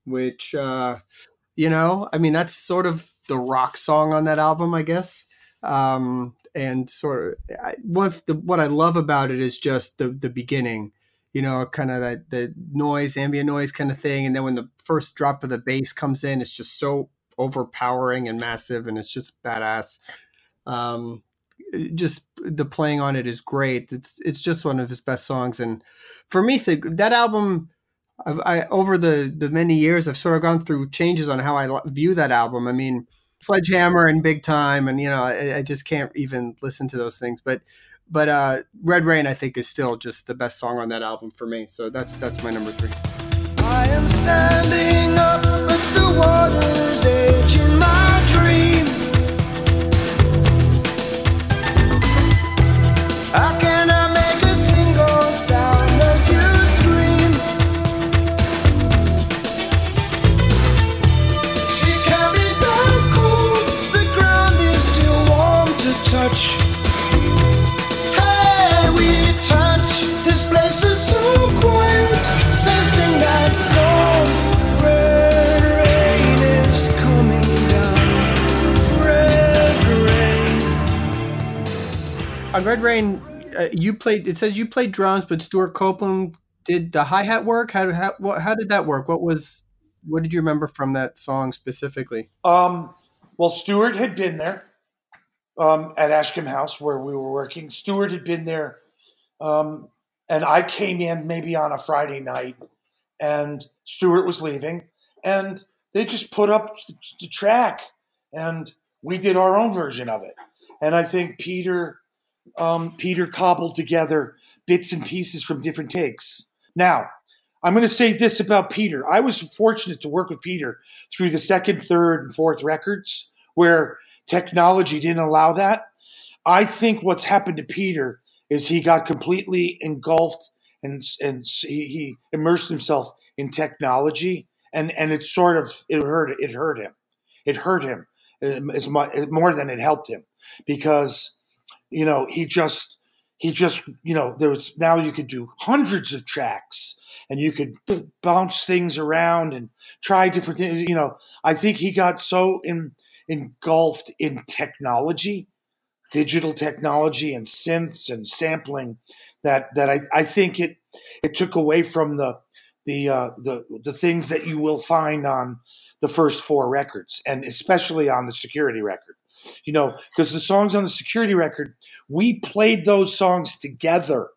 which uh, you know, I mean, that's sort of the rock song on that album, I guess. Um, and sort of I, what the, what I love about it is just the the beginning, you know, kind of that the noise, ambient noise kind of thing, and then when the first drop of the bass comes in, it's just so overpowering and massive, and it's just badass. Um, just the playing on it is great. It's it's just one of his best songs, and for me, that album I've, I over the the many years, I've sort of gone through changes on how I view that album. I mean, Sledgehammer and Big Time, and you know, I, I just can't even listen to those things. But but uh, Red Rain, I think, is still just the best song on that album for me. So that's that's my number three. I am standing up the water's edge in my. Rain, uh, you played. It says you played drums, but Stewart Copeland did the hi hat work. How how how did that work? What was what did you remember from that song specifically? Um, well, Stewart had been there um, at Ashcombe House where we were working. Stewart had been there, um, and I came in maybe on a Friday night, and Stewart was leaving, and they just put up the track, and we did our own version of it. And I think Peter um, Peter cobbled together bits and pieces from different takes. Now, I'm going to say this about Peter. I was fortunate to work with Peter through the second, third, and fourth records where technology didn't allow that. I think what's happened to Peter is he got completely engulfed and and he, he immersed himself in technology, and and it sort of it hurt it hurt him, it hurt him as much more than it helped him because you know, he just he just you know there was now you could do hundreds of tracks and you could bounce things around and try different things. You know, I think he got so in, engulfed in technology, digital technology and synths and sampling that that I, I think it it took away from the the uh, the the things that you will find on the first four records and especially on the security record you know, because the songs on the security record, we played those songs together.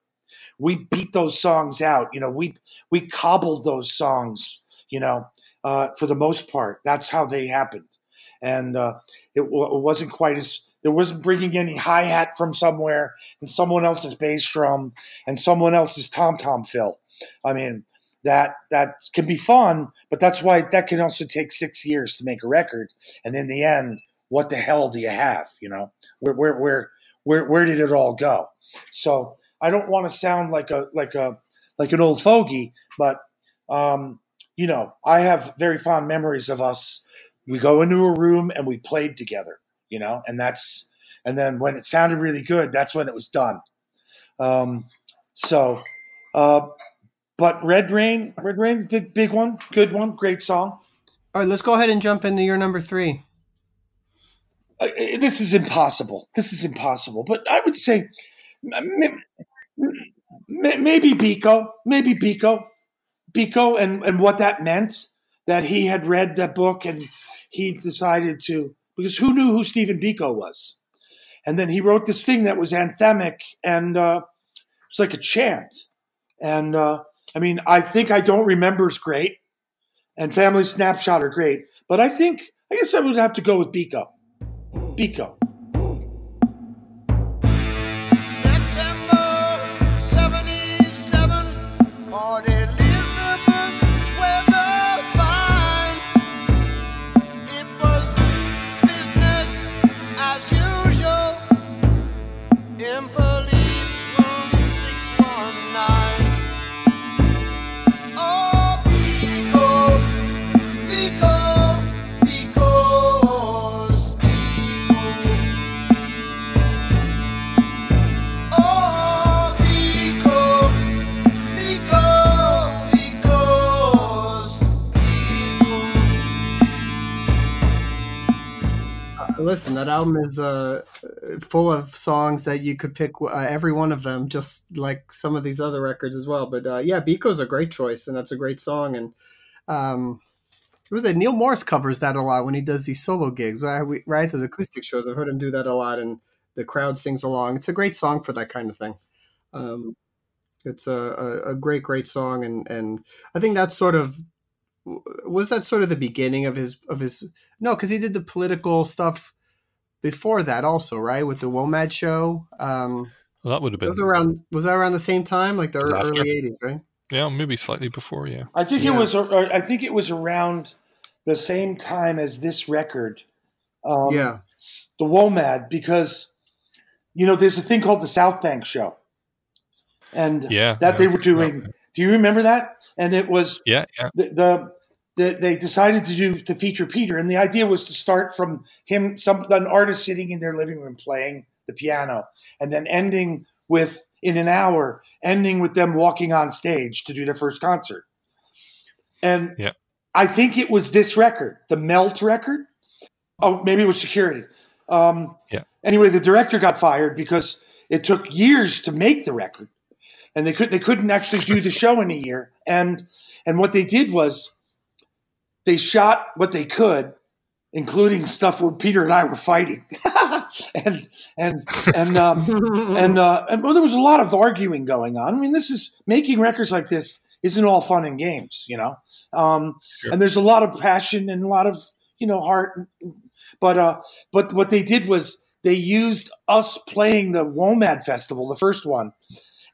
We beat those songs out. You know, we we cobbled those songs. You know, uh, for the most part, that's how they happened, and uh, it, it wasn't quite as there wasn't bringing any hi hat from somewhere and someone else's bass drum and someone else's tom tom fill. I mean, that that can be fun, but that's why that can also take six years to make a record, and in the end, what the hell do you have? You know, where where where where where did it all go? So I don't want to sound like a like a like an old fogey, but um, you know, I have very fond memories of us. We go into a room and we played together, you know, and that's and then when it sounded really good, that's when it was done. Um, so, uh, but Red Rain, Red Rain, big big one, good one, great song. All right, let's go ahead and jump into your number three. Uh, uh, this is impossible. This is impossible. But I would say maybe Biko, maybe Biko, Biko, and and what that meant. that he had read that book and he decided to because who knew who Stephen Biko was, and then he wrote this thing that was anthemic and uh, it's like a chant, and uh, I mean I think I don't remember is great, and Family Snapshot are great, but I think I guess I would have to go with Biko, Biko. September Listen, that album is uh, full of songs that you could pick uh, every one of them, just like some of these other records as well. But uh, yeah, Biko's a great choice, and that's a great song. And um, it was it Neil Morris covers that a lot when he does these solo gigs, right? Those acoustic shows, I've heard him do that a lot, and the crowd sings along. It's a great song for that kind of thing. Um, it's a, a, a great, great song, and and I think that's sort of was that sort of the beginning of his of his no because he did the political stuff before that also right with the Womad show um Well, that would have been was around was that around the same time like the ear- After. early 80s right yeah, maybe slightly before. Yeah, I think Yeah. it was. I think it was around the same time as this record. Um, yeah the WOMAD, because you know there's a thing called the South Bank Show, and yeah, that yeah, they were doing. Do you remember that? And it was Yeah, yeah, the, the, the they decided to do to feature Peter, and the idea was to start from him, some an artist sitting in their living room playing the piano, and then ending with in an hour, ending with them walking on stage to do their first concert. And Yeah. I think it was this record, the Melt record. Oh, maybe it was Security. Um, Yeah. Anyway, the director got fired because it took years to make the record, and they could they couldn't actually do the show in a year. And and what they did was they shot what they could, including stuff where Peter and I were fighting, [LAUGHS] and and and um, and uh, and well, there was a lot of arguing going on. I mean, this is making records like this isn't all fun and games, you know. Um, Sure. And there's a lot of passion and a lot of you know heart, but uh, but what they did was they used us playing the WOMAD festival, the first one,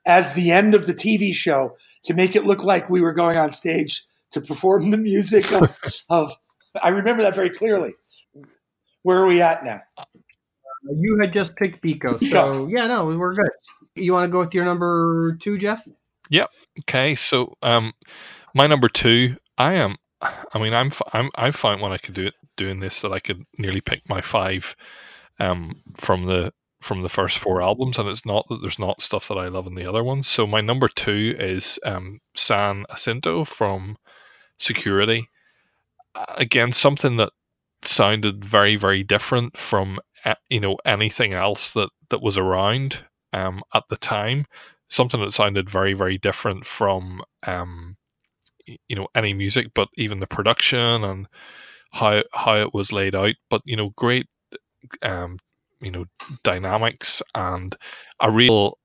as the end of the TV show to make it look like we were going on stage to perform the music of, [LAUGHS] of I remember that very clearly. Where are we at now? you had just picked Biko [LAUGHS] so yeah no we're good you want to go with your number two Geoff Yep. Okay, so um, my number two, I am. I mean, I'm. f- I'm. I found when I could do it doing this that I could nearly pick my five, um, from the from the first four albums, and it's not that there's not stuff that I love in the other ones. So my number two is um, San Jacinto from Security. Again, something that sounded very, very different from you know anything else that that was around um, at the time something that sounded very very different from um you know any music but even the production and how how it was laid out but you know great um you know dynamics and a real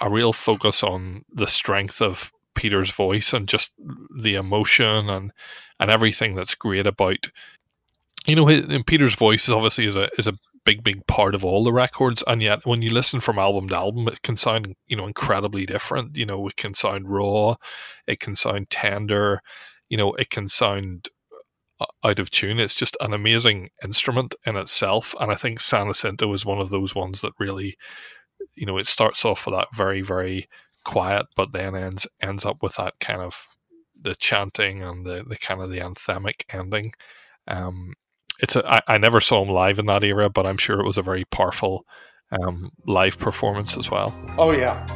a real focus on the strength of Peter's voice and just the emotion and and everything that's great about you know his, Peter's voice is obviously is a is a big big part of all the records and yet when you listen from album to album it can sound you know incredibly different. You know it can sound raw it can sound tender you know it can sound out of tune it's just an amazing instrument in itself and i think san jacinto is one of those ones that really you know it starts off with that very very quiet but then ends ends up with that kind of the chanting and the, the kind of the anthemic ending um it's a, I, I never saw him live in that era, but I'm sure it was a very powerful um, live performance as well. Oh yeah.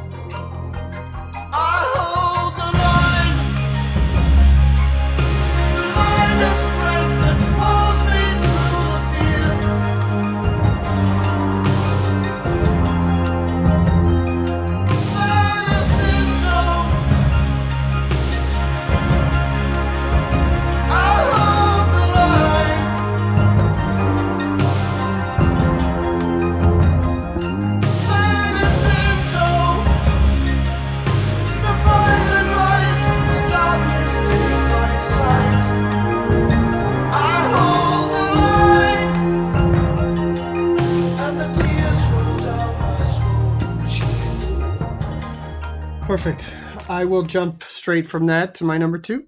Perfect. I will jump straight from that to my number two.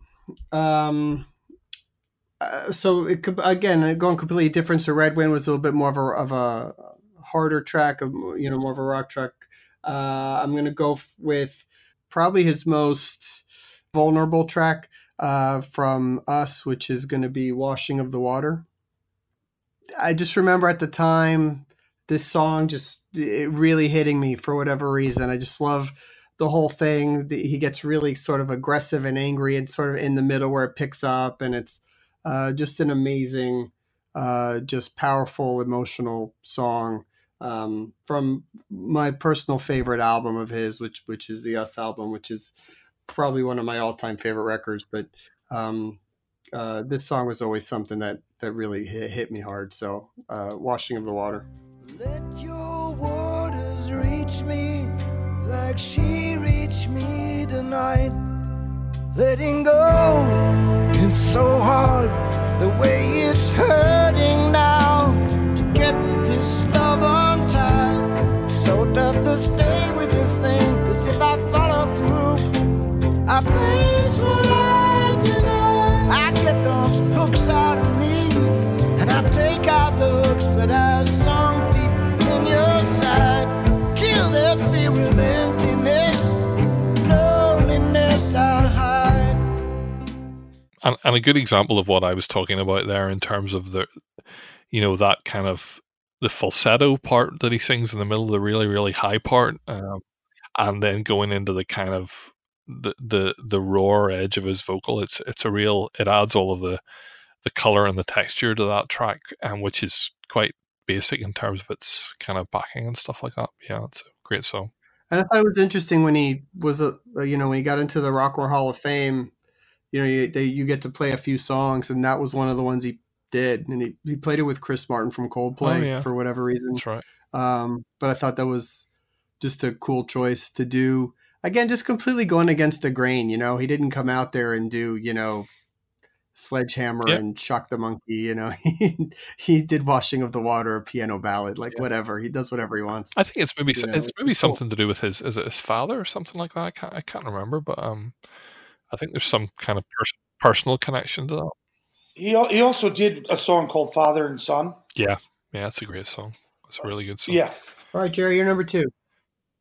Um, uh, so it could again going completely different. So Red Wind was a little bit more of a, of a harder track, of, you know, more of a rock track. Uh, I'm gonna go with probably his most vulnerable track uh, from Us, which is to be "Washing of the Water." I just remember at the time this song just it really hitting me for whatever reason. I just love the whole thing. He gets really sort of aggressive and angry, and sort of in the middle where it picks up, and it's uh, just an amazing, uh, just powerful, emotional song um, from my personal favorite album of his, which which is the Us album, which is probably one of my all time favorite records. But um, uh, this song was always something that that really hit, hit me hard. So, uh, "Washing of the Water." Let your waters reach me like she reached me tonight. Letting go, it's so hard the way it's hurting now to get this love untied. So tough to stay with this thing, cause if I follow through, I face what I deny. I get those hooks out of me, and I take out the hooks that I and, and a good example of what I was talking about there in terms of the, you know, that kind of the falsetto part that he sings in the middle, of the really really high part, um, and then going into the kind of the the the raw edge of his vocal. It's it's a real. It adds all of the the color and the texture to that track, and which is quite basic in terms of its kind of backing and stuff like that. Yeah, it's a great song. And I thought it was interesting when he was a you know when he got into the Rock and Roll Hall of Fame. You know, you, they, you get to play a few songs, and that was one of the ones he did, and he, he played it with Chris Martin from Coldplay Oh, yeah. for whatever reason. That's right. Um, but I thought that was just a cool choice to do. Again, just completely going against the grain. You know, he didn't come out there and do you know sledgehammer Yeah. and shock the monkey. You know, [LAUGHS] he he did washing of the water, a piano ballad, like whatever. He does whatever he wants. I think it's maybe You know, it's maybe it's cool. something to do with his is it his father or something like that. I can't I can't remember, but um, I think there's some kind of pers- personal connection to that. He he also did a song called Father and Son. Yeah, yeah, that's a great song. It's a really good song. Yeah, All right, Jerry, you're number two.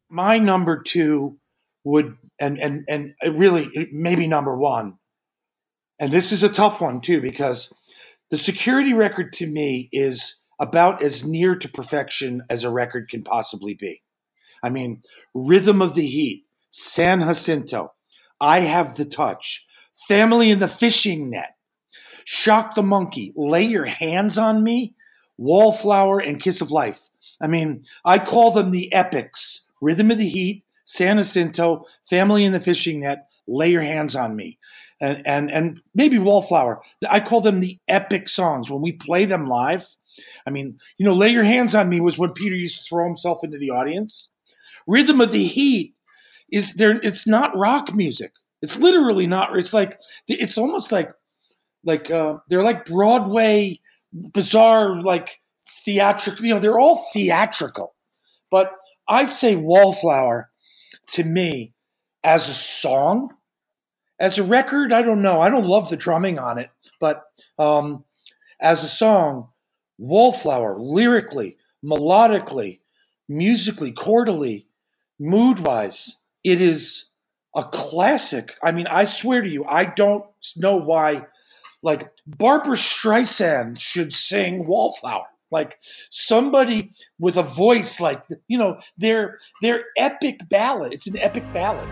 my number two would and and and really maybe number one and this is a tough one too because the security record to me is about as near to perfection as a record can possibly be i mean rhythm of the heat san jacinto i have the touch. Family in the fishing net. Shock the monkey. Lay your hands on me. Wallflower and kiss of life. I mean i call them the epics. Rhythm of the heat san jacinto family in the fishing net. Lay your hands on me. And and and maybe wallflower. I call them the epic songs. When we play them live i mean you know lay your hands on me was when peter used to throw himself into the audience. Rhythm of the heat is there it's not rock music. It's literally not it's like it's almost like like uh, they're like broadway bizarre like theatrical you know they're all theatrical. But i'd say wallflower to me as a song as a record i don't know. I don't love the drumming on it but um, as a song wallflower lyrically melodically musically chordally mood wise it is a classic. I mean i swear to you i don't know why like barbra streisand should sing wallflower. Like somebody with a voice like you know their their epic ballad it's an epic ballad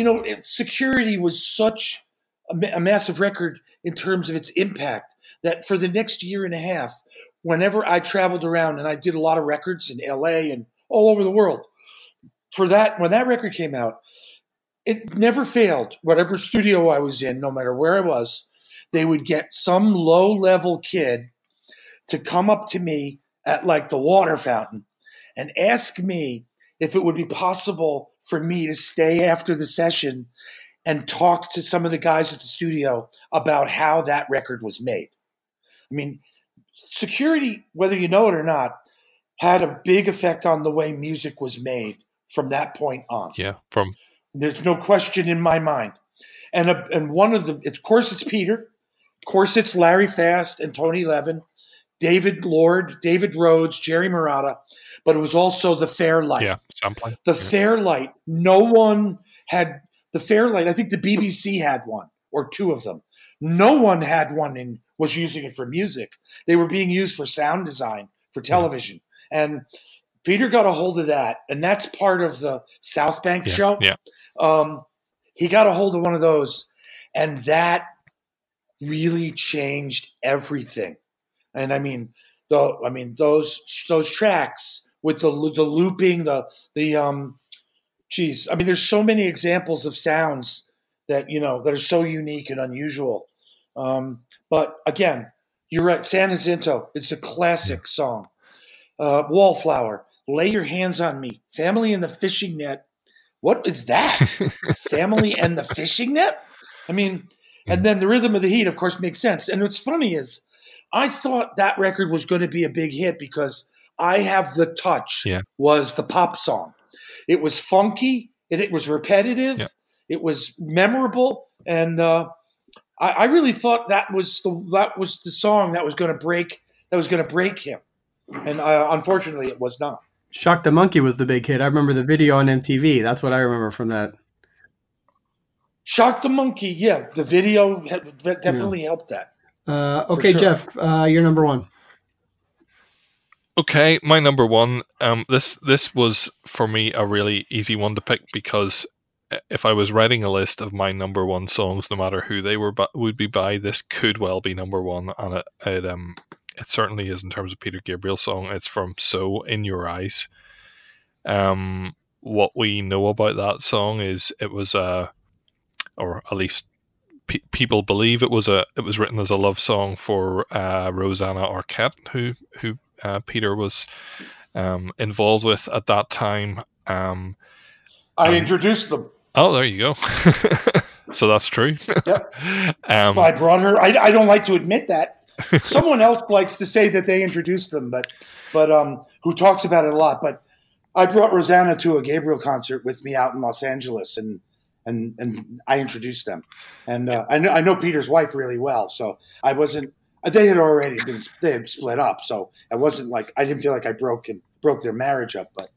you know, security was such a, a massive record in terms of its impact that for the next year and a half, whenever I traveled around and I did a lot of records in LA and all over the world. For that, when that record came out, it never failed. Whatever studio I was in, no matter where I was, they would get some low level kid to come up to me at like the water fountain and ask me if it would be possible for me to stay after the session and talk to some of the guys at the studio about how that record was made. I mean, security, whether you know it or not, had a big effect on the way music was made from that point on. Yeah, from there's no question in my mind. And a, and one of the, of course, it's Peter. Of course, it's Larry Fast and Tony Levin, David Lord, David Rhodes, Jerry Marotta, but it was also the Fairlight. Yeah, sampling. The. Fairlight. No one had the Fairlight. I think the BBC had one or two of them. No one had one and was using it for music. They were being used for sound design for television. Yeah. And Peter got a hold of that, and that's part of the South Bank yeah, show. Yeah. Um, he got a hold of one of those, and that really changed everything. And I mean, the I mean those those tracks with the the looping, the the um, geez, I mean, there's so many examples of sounds that you know that are so unique and unusual. Um, but again, you're right. San Jacinto, it's a classic song. Uh, Wallflower, Lay Your Hands on Me, Family in the Fishing Net. What is that? [LAUGHS] Family and the Fishing Net? I mean, and then the Rhythm of the Heat, of course, makes sense. And what's funny is, I thought that record was going to be a big hit because I Have the Touch yeah. was the pop song. It was funky, it, it was repetitive, yeah. it was memorable, and uh, I, I, really thought that was the that was the song that was going to break that was going to break him, and uh, unfortunately, it was not. Shock the Monkey was the big hit. I remember the video on MTV. That's what I remember from that. Shock the Monkey, yeah, the video definitely yeah. helped that. Uh, okay, sure. Geoff, uh, you're number one. Okay, my number one. Um, this this was for me a really easy one to pick because if I was writing a list of my number one songs, no matter who they were, but would be by, this could well be number one, and it, it um it certainly is in terms of Peter Gabriel's song. It's from So in Your Eyes. Um, what we know about that song is it was a, or at least pe- people believe it was a, it was written as a love song for uh, Rosanna Arquette, who who uh, Peter was um, involved with at that time. Um, I um, introduced them. Oh, there you go. [LAUGHS] so that's true. Yep. [LAUGHS] um, well, I brought her. I, I don't like to admit that. [LAUGHS] Someone else likes to say that they introduced them, but but um, who talks about it a lot. But I brought Rosanna to a Gabriel concert with me out in Los Angeles, and and and I introduced them. And uh, I know I know Peter's wife really well, so I wasn't. They had already been they had split up, so it wasn't like I didn't feel like I broke and broke their marriage up. But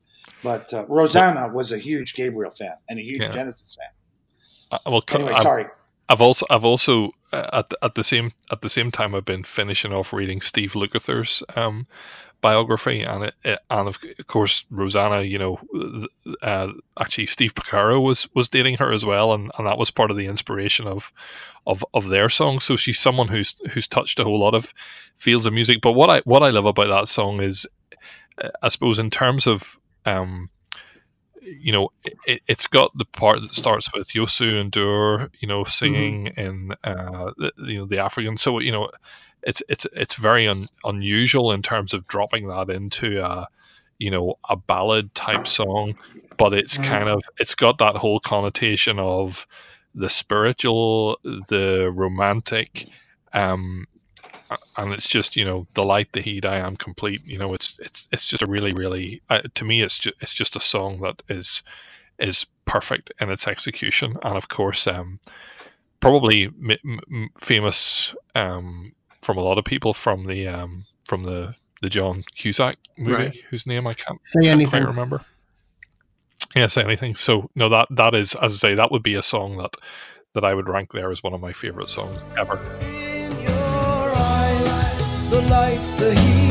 but uh, Rosanna was a huge Gabriel fan and a huge yeah. Genesis fan. Uh, well, anyway, I'm, sorry. I've also I've also uh, at at the same at the same time I've been finishing off reading Steve Lukather's um, biography, and it, it, and of course Rosanna, you know, uh, actually Steve Porcaro was was dating her as well, and, and that was part of the inspiration of of of their song. So she's someone who's who's touched a whole lot of fields of music. But what I what I love about that song is, uh, I suppose, in terms of um, you know, it, has got the part that starts with Youssou N'Dour, you know, singing mm-hmm. in uh, the, you know the African. So you know, it's it's it's very un, unusual in terms of dropping that into a you know a ballad type song, but it's mm-hmm. kind of it's got that whole connotation of the spiritual, the romantic, um, and it's just you know the light the heat i am complete you know it's it's it's just a really really uh, to me it's just it's just a song that is is perfect in its execution and of course um probably m- m- famous um from a lot of people from the um from the the john cusack movie right. whose name i can't, say can't anything. quite remember. Yeah say anything. So no that that is as i say that would be a song that that i would rank there as one of my favorite songs ever. The light, the heat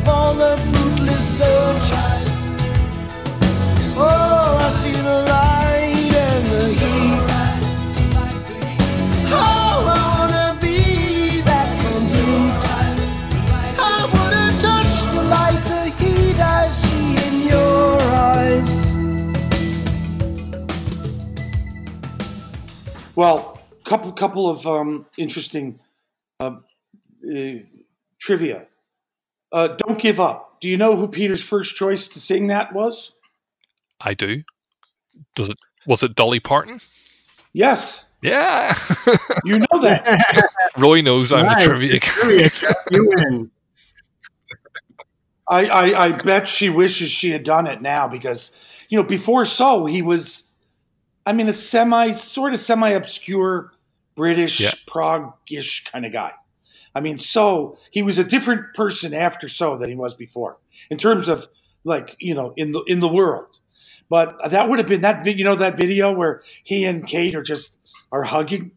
of all the. Oh, I see the light and the heat. Oh, I wanna be that complete. I wanna touch the light, the heat I see in your eyes. Well, couple couple of um, interesting uh, uh, trivia uh, Don't give up. Do you know who Peter's first choice to sing that was? I do. Does it? Was it Dolly Parton? Yes, Yeah. [LAUGHS] you know that. [LAUGHS] Roie knows I'm Right. the trivia. guy. Trivia, you win. [LAUGHS] I, I I bet she wishes she had done it now because you know before so he was, I mean, a semi sort of semi obscure British Yeah. prog-ish kind of guy. I mean, so he was a different person after so than he was before in terms of like you know in the in the world. But that would have been that you know that video where he and Kate are just are hugging.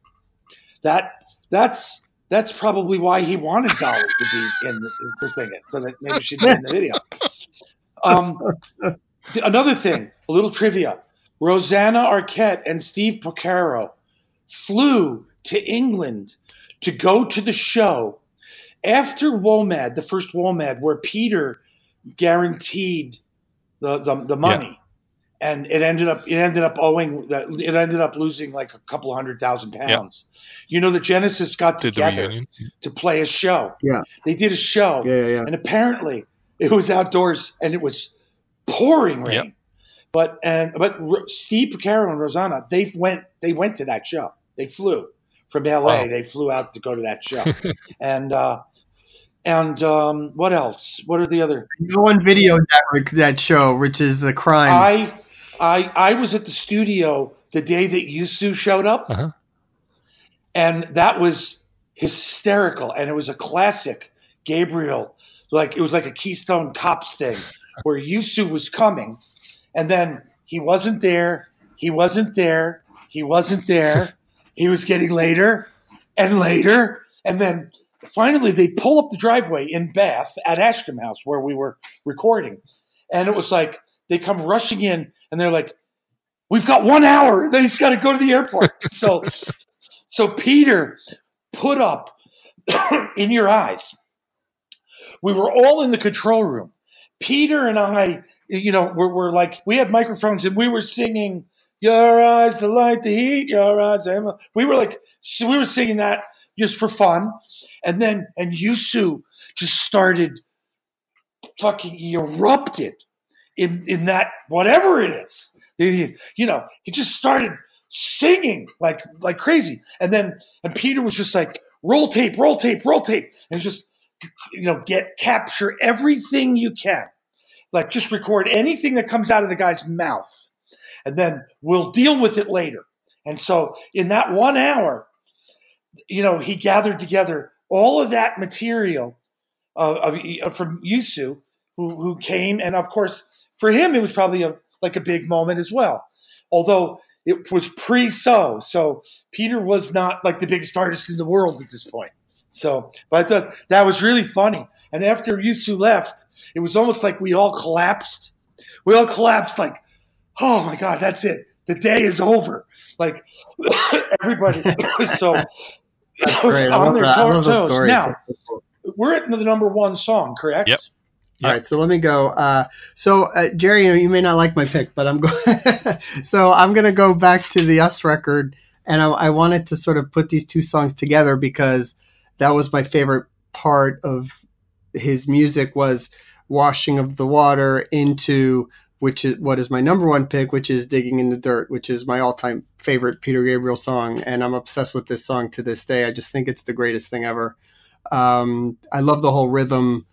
That that's that's probably why he wanted Dolly to be in the, to sing it, so that maybe she'd be in the video. [LAUGHS] Um, another thing, a little trivia: Rosanna Arquette and Steve Porcaro flew to England to go to the show after WOMAD, the first WOMAD, where Peter guaranteed the the, the money. And it ended up it ended up owing that it ended up losing like a couple hundred thousand pounds. You know, the Genesis got Did together to play a show. Yeah. They did a show. Yeah, yeah, yeah. And apparently it was outdoors and it was pouring rain. Yep. But and but Steve Porcaro and Rosanna, they went they went to that show. They flew from LA. Wow. They flew out to go to that show. [LAUGHS] and uh and um what else? What are the other No one videoed that that show, which is a crime. I I I was at the studio the day that Youssou showed up, Uh-huh. and that was hysterical. And it was a classic Gabriel, like it was like a Keystone Cops thing, [LAUGHS] where Youssou was coming, and then he wasn't there. He wasn't there. He wasn't there. [LAUGHS] he was getting later and later, and then finally they pull up the driveway in Bath at Ashcombe House where we were recording, and it was like they come rushing in and they're like, "We've got one hour. Then he's got to go to the airport." [LAUGHS] so, so Peter put up [COUGHS] in your eyes. We were all in the control room. Peter and I, you know, were, were like we had microphones and we were singing. Your eyes, the light, the heat. Your eyes, Emma. We were like, so we were singing that just for fun, and then and Youssou just started fucking erupted in in that whatever it is. You know, he just started singing like like crazy, and then and Peter was just like roll tape, roll tape, roll tape, and just you know get capture everything you can, like just record anything that comes out of the guy's mouth, and then we'll deal with it later. And so in that one hour, you know, he gathered together all of that material of, of from Youssou, who who came, and of course for him it was probably a like a big moment as well. Although it was pre-so, so Peter was not like the biggest artist in the world at this point. So, but I thought that was really funny. And after Youssou left, it was almost like we all collapsed. We all collapsed, like, oh my god, that's it. The day is over. Like everybody. [LAUGHS] so Great. I on their that. I love those toes. stories. Now we're at the number one song, correct? Yep. All right, so let me go. Uh, so uh, Jerry, you, know, you may not like my pick, but I'm going. [LAUGHS] so I'm going to go back to the Us record, and I, I wanted to sort of put these two songs together because that was my favorite part of his music was washing of the water into which is what is my number one pick, which is digging in the dirt, which is my all-time favorite Peter Gabriel song, and I'm obsessed with this song to this day. I just think it's the greatest thing ever. Um, I love the whole rhythm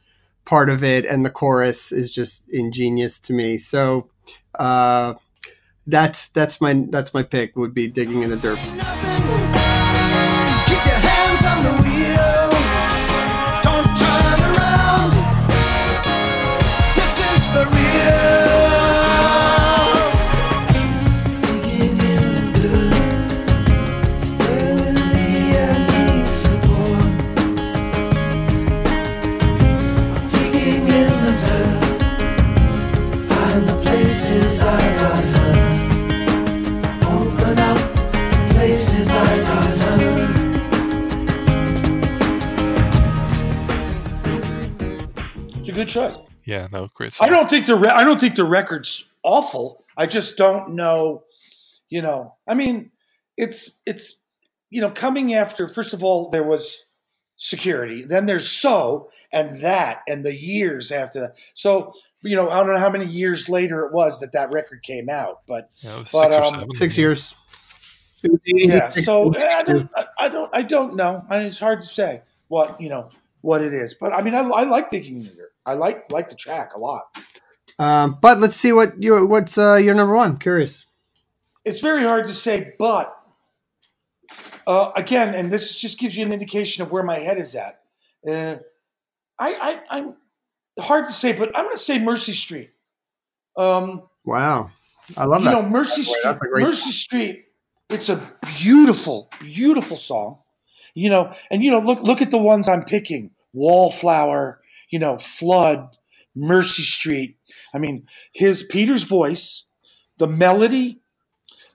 part of it and the chorus is just ingenious to me so uh that's that's my that's my pick would be digging in the dirt good choice. Yeah, no, great. I don't think the re- I don't think the record's awful. I just don't know. You know, I mean, it's it's you know coming after. First of all, there was security. Then there's so and that and the years after that. So you know, I don't know how many years later it was that that record came out, but Yeah, it was But, six or um, seven. Six years. Yeah. [LAUGHS] So I don't, I- I don't, I don't know. I mean, it's hard to say what you know what it is, but I mean, I, I like Digging Meter. I like like the track a lot. Um, but let's see what your what's uh, your number one. Curious. It's very hard to say, but uh, again, and this just gives you an indication of where my head is at. Uh, I, I, I'm hard to say, but I'm going to say Mercy Street. Um, Wow, I love you that. know, Mercy That's Street. a great Mercy Street. It's a beautiful, beautiful song. You know, and you know, look look at the ones I'm picking: Wallflower. You know, Flood, Mercy Street. I mean, his Peter's voice, the melody,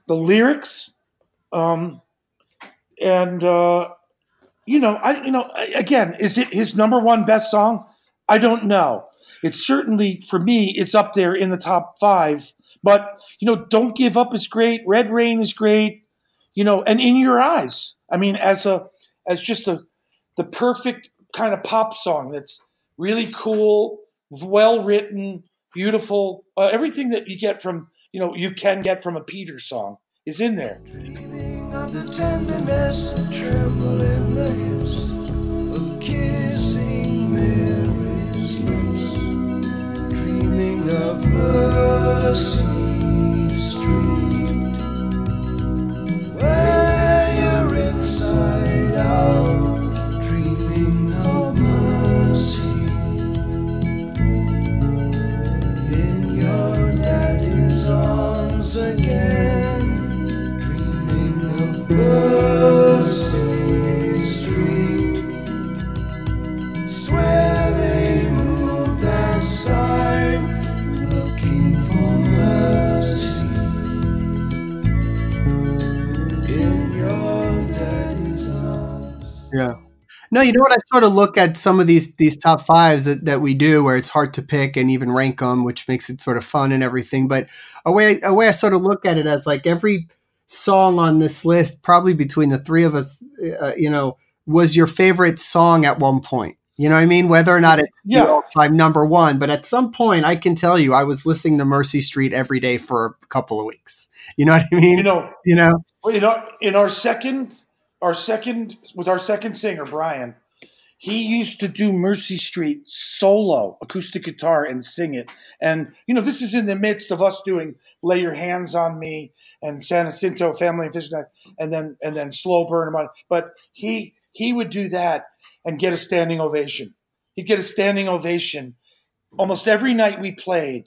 the lyrics, um, and uh, you know, I you know, again, is it his number one best song? I don't know. It's certainly for me, it's up there in the top five. But you know, don't give up is great. Red Rain is great. You know, and in your eyes. I mean, as a as just a the perfect kind of pop song that's really cool, well written, beautiful. Uh, everything that you get from you know you can get from a Peter song is in there. Dreaming of the tenderness tremble in the hips of kissing Mary's lips. Dreaming of Mercy Street, where you're inside out. No, you know what? I sort of look at some of these these top fives that, that we do, where it's hard to pick and even rank them, which makes it sort of fun and everything. But a way a way I sort of look at it as like every song on this list, probably between the three of us, uh, you know, was your favorite song at one point. You know what I mean? Whether or not it's Yeah. all time number one, but at some point, I can tell you, I was listening to Mercy Street every day for a couple of weeks. You know what I mean? You know, you know? in our in our second our second with our second singer Brian, he used to do Mercy Street solo acoustic guitar and sing it. And you know, this is in the midst of us doing "Lay Your Hands on Me" and San Jacinto Family and Vision, and then and then "Slow Burn" But he he would do that and get a standing ovation. He'd get a standing ovation almost every night we played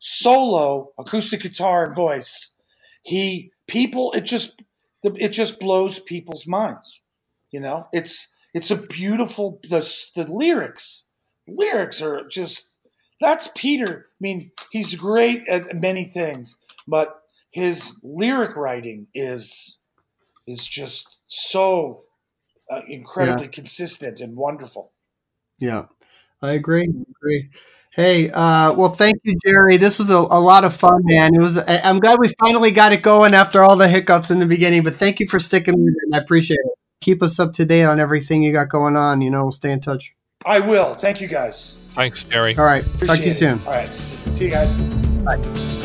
solo acoustic guitar and voice. He people it just it just blows people's minds. You know, it's it's a beautiful the the lyrics lyrics are just that's Peter. I mean, he's great at many things, but his lyric writing is is just so uh, incredibly consistent and wonderful. Yeah, I agree. I agree. Hey, uh, well, thank you, Jerry. This was a, a lot of fun, man. It was. I'm glad we finally got it going after all the hiccups in the beginning. But thank you for sticking with it. I appreciate it. Keep us up to date on everything you got going on. You know, we'll stay in touch. I will. Thank you guys. Thanks, Jerry. All right. Talk to you it. soon. All right. See see you guys.